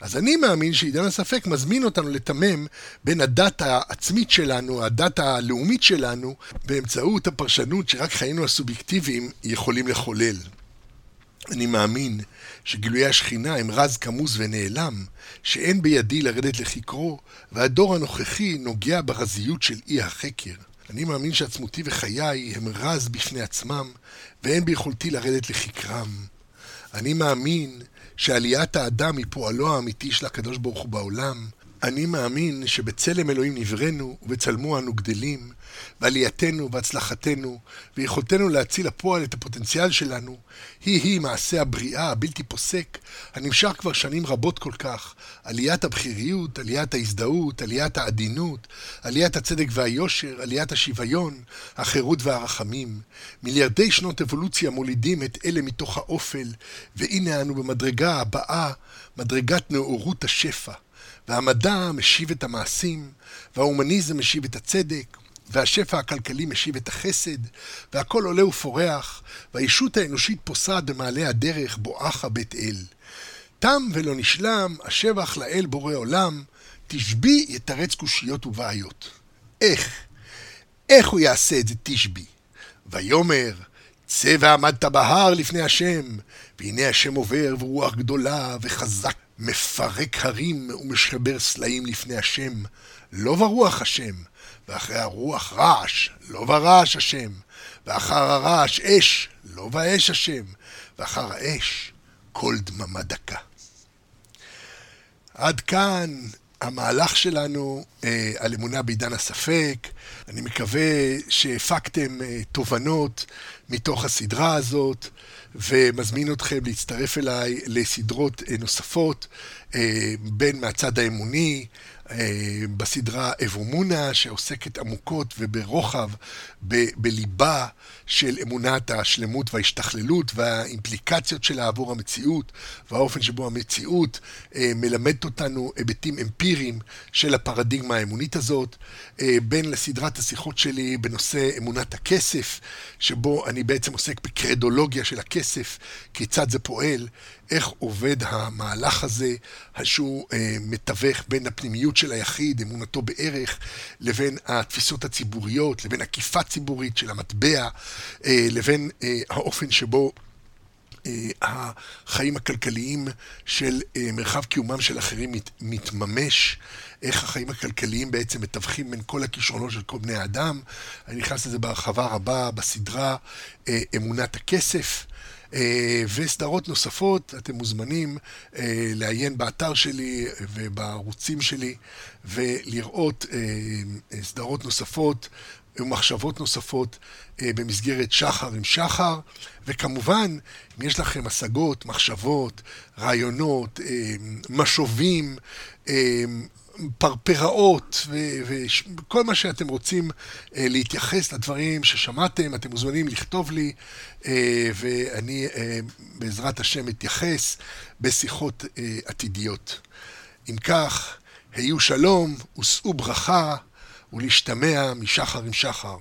A: אז אני מאמין שעידן הספק מזמין אותנו לתמם בין הדת העצמית שלנו, הדת הלאומית שלנו, באמצעות הפרשנות שרק חיינו הסובייקטיביים יכולים לחולל. אני מאמין שגילויי השכינה הם רז כמוס ונעלם, שאין בידי לרדת לחקרו, והדור הנוכחי נוגע ברזיות של אי החקר. אני מאמין שעצמותי וחיי הם רז בפני עצמם, ואין ביכולתי לרדת לחקרם. אני מאמין שעליית האדם היא פועלו האמיתי של הקדוש ברוך הוא בעולם. אני מאמין שבצלם אלוהים נבראנו, ובצלמו אנו גדלים, ועלייתנו והצלחתנו ויכולתנו להציל לפועל את הפוטנציאל שלנו היא-היא מעשה הבריאה הבלתי פוסק הנמשך כבר שנים רבות כל כך עליית הבכיריות, עליית ההזדהות, עליית העדינות, עליית הצדק והיושר, עליית השוויון, החירות והרחמים. מיליארדי שנות אבולוציה מולידים את אלה מתוך האופל והנה אנו במדרגה הבאה, מדרגת נאורות השפע. והמדע משיב את המעשים, וההומניזם משיב את הצדק, והשפע הכלכלי משיב את החסד, והכל עולה ופורח, והישות האנושית פוסעת במעלה הדרך בואכה בית אל. תם ולא נשלם, השבח לאל בורא עולם, תשבי יתרץ קושיות ובעיות. איך? איך הוא יעשה את זה תשבי? ויאמר, צא ועמדת בהר לפני השם, והנה השם עובר ורוח גדולה וחזק מפרק הרים ומשבר סלעים לפני השם, לא ברוח השם, ואחרי הרוח רעש, לא ברעש השם, ואחר הרעש אש, לא באש השם, ואחר האש קול דממה דקה. עד כאן המהלך שלנו אה, על אמונה בעידן הספק. אני מקווה שהפקתם אה, תובנות מתוך הסדרה הזאת, ומזמין אתכם להצטרף אליי לסדרות אה, נוספות, אה, בין מהצד האמוני, בסדרה אבומונה, שעוסקת עמוקות וברוחב ב- בליבה של אמונת השלמות וההשתכללות והאימפליקציות שלה עבור המציאות והאופן שבו המציאות אה, מלמדת אותנו היבטים אמפיריים של הפרדיגמה האמונית הזאת, אה, בין לסדרת השיחות שלי בנושא אמונת הכסף, שבו אני בעצם עוסק בקרדולוגיה של הכסף, כיצד זה פועל, איך עובד המהלך הזה, שהוא אה, מתווך בין הפנימיות של היחיד, אמונתו בערך, לבין התפיסות הציבוריות, לבין עקיפה ציבורית של המטבע, אה, לבין אה, האופן שבו אה, החיים הכלכליים של אה, מרחב קיומם של אחרים מת, מתממש, איך החיים הכלכליים בעצם מתווכים בין כל הכישרונות של כל בני האדם. אני נכנס לזה בהרחבה רבה בסדרה אה, אמונת הכסף. אה, וסדרות נוספות, אתם מוזמנים אה, לעיין באתר שלי ובערוצים שלי ולראות אה, סדרות נוספות ומחשבות נוספות במסגרת שחר עם שחר, וכמובן, אם יש לכם השגות, מחשבות, רעיונות, משובים, פרפראות וכל מה שאתם רוצים אה, להתייחס לדברים ששמעתם, אתם מוזמנים לכתוב לי אה, ואני אה, בעזרת השם אתייחס בשיחות עתידיות. אם כך, היו שלום ושאו ברכה ולהשתמע משחר עם שחר.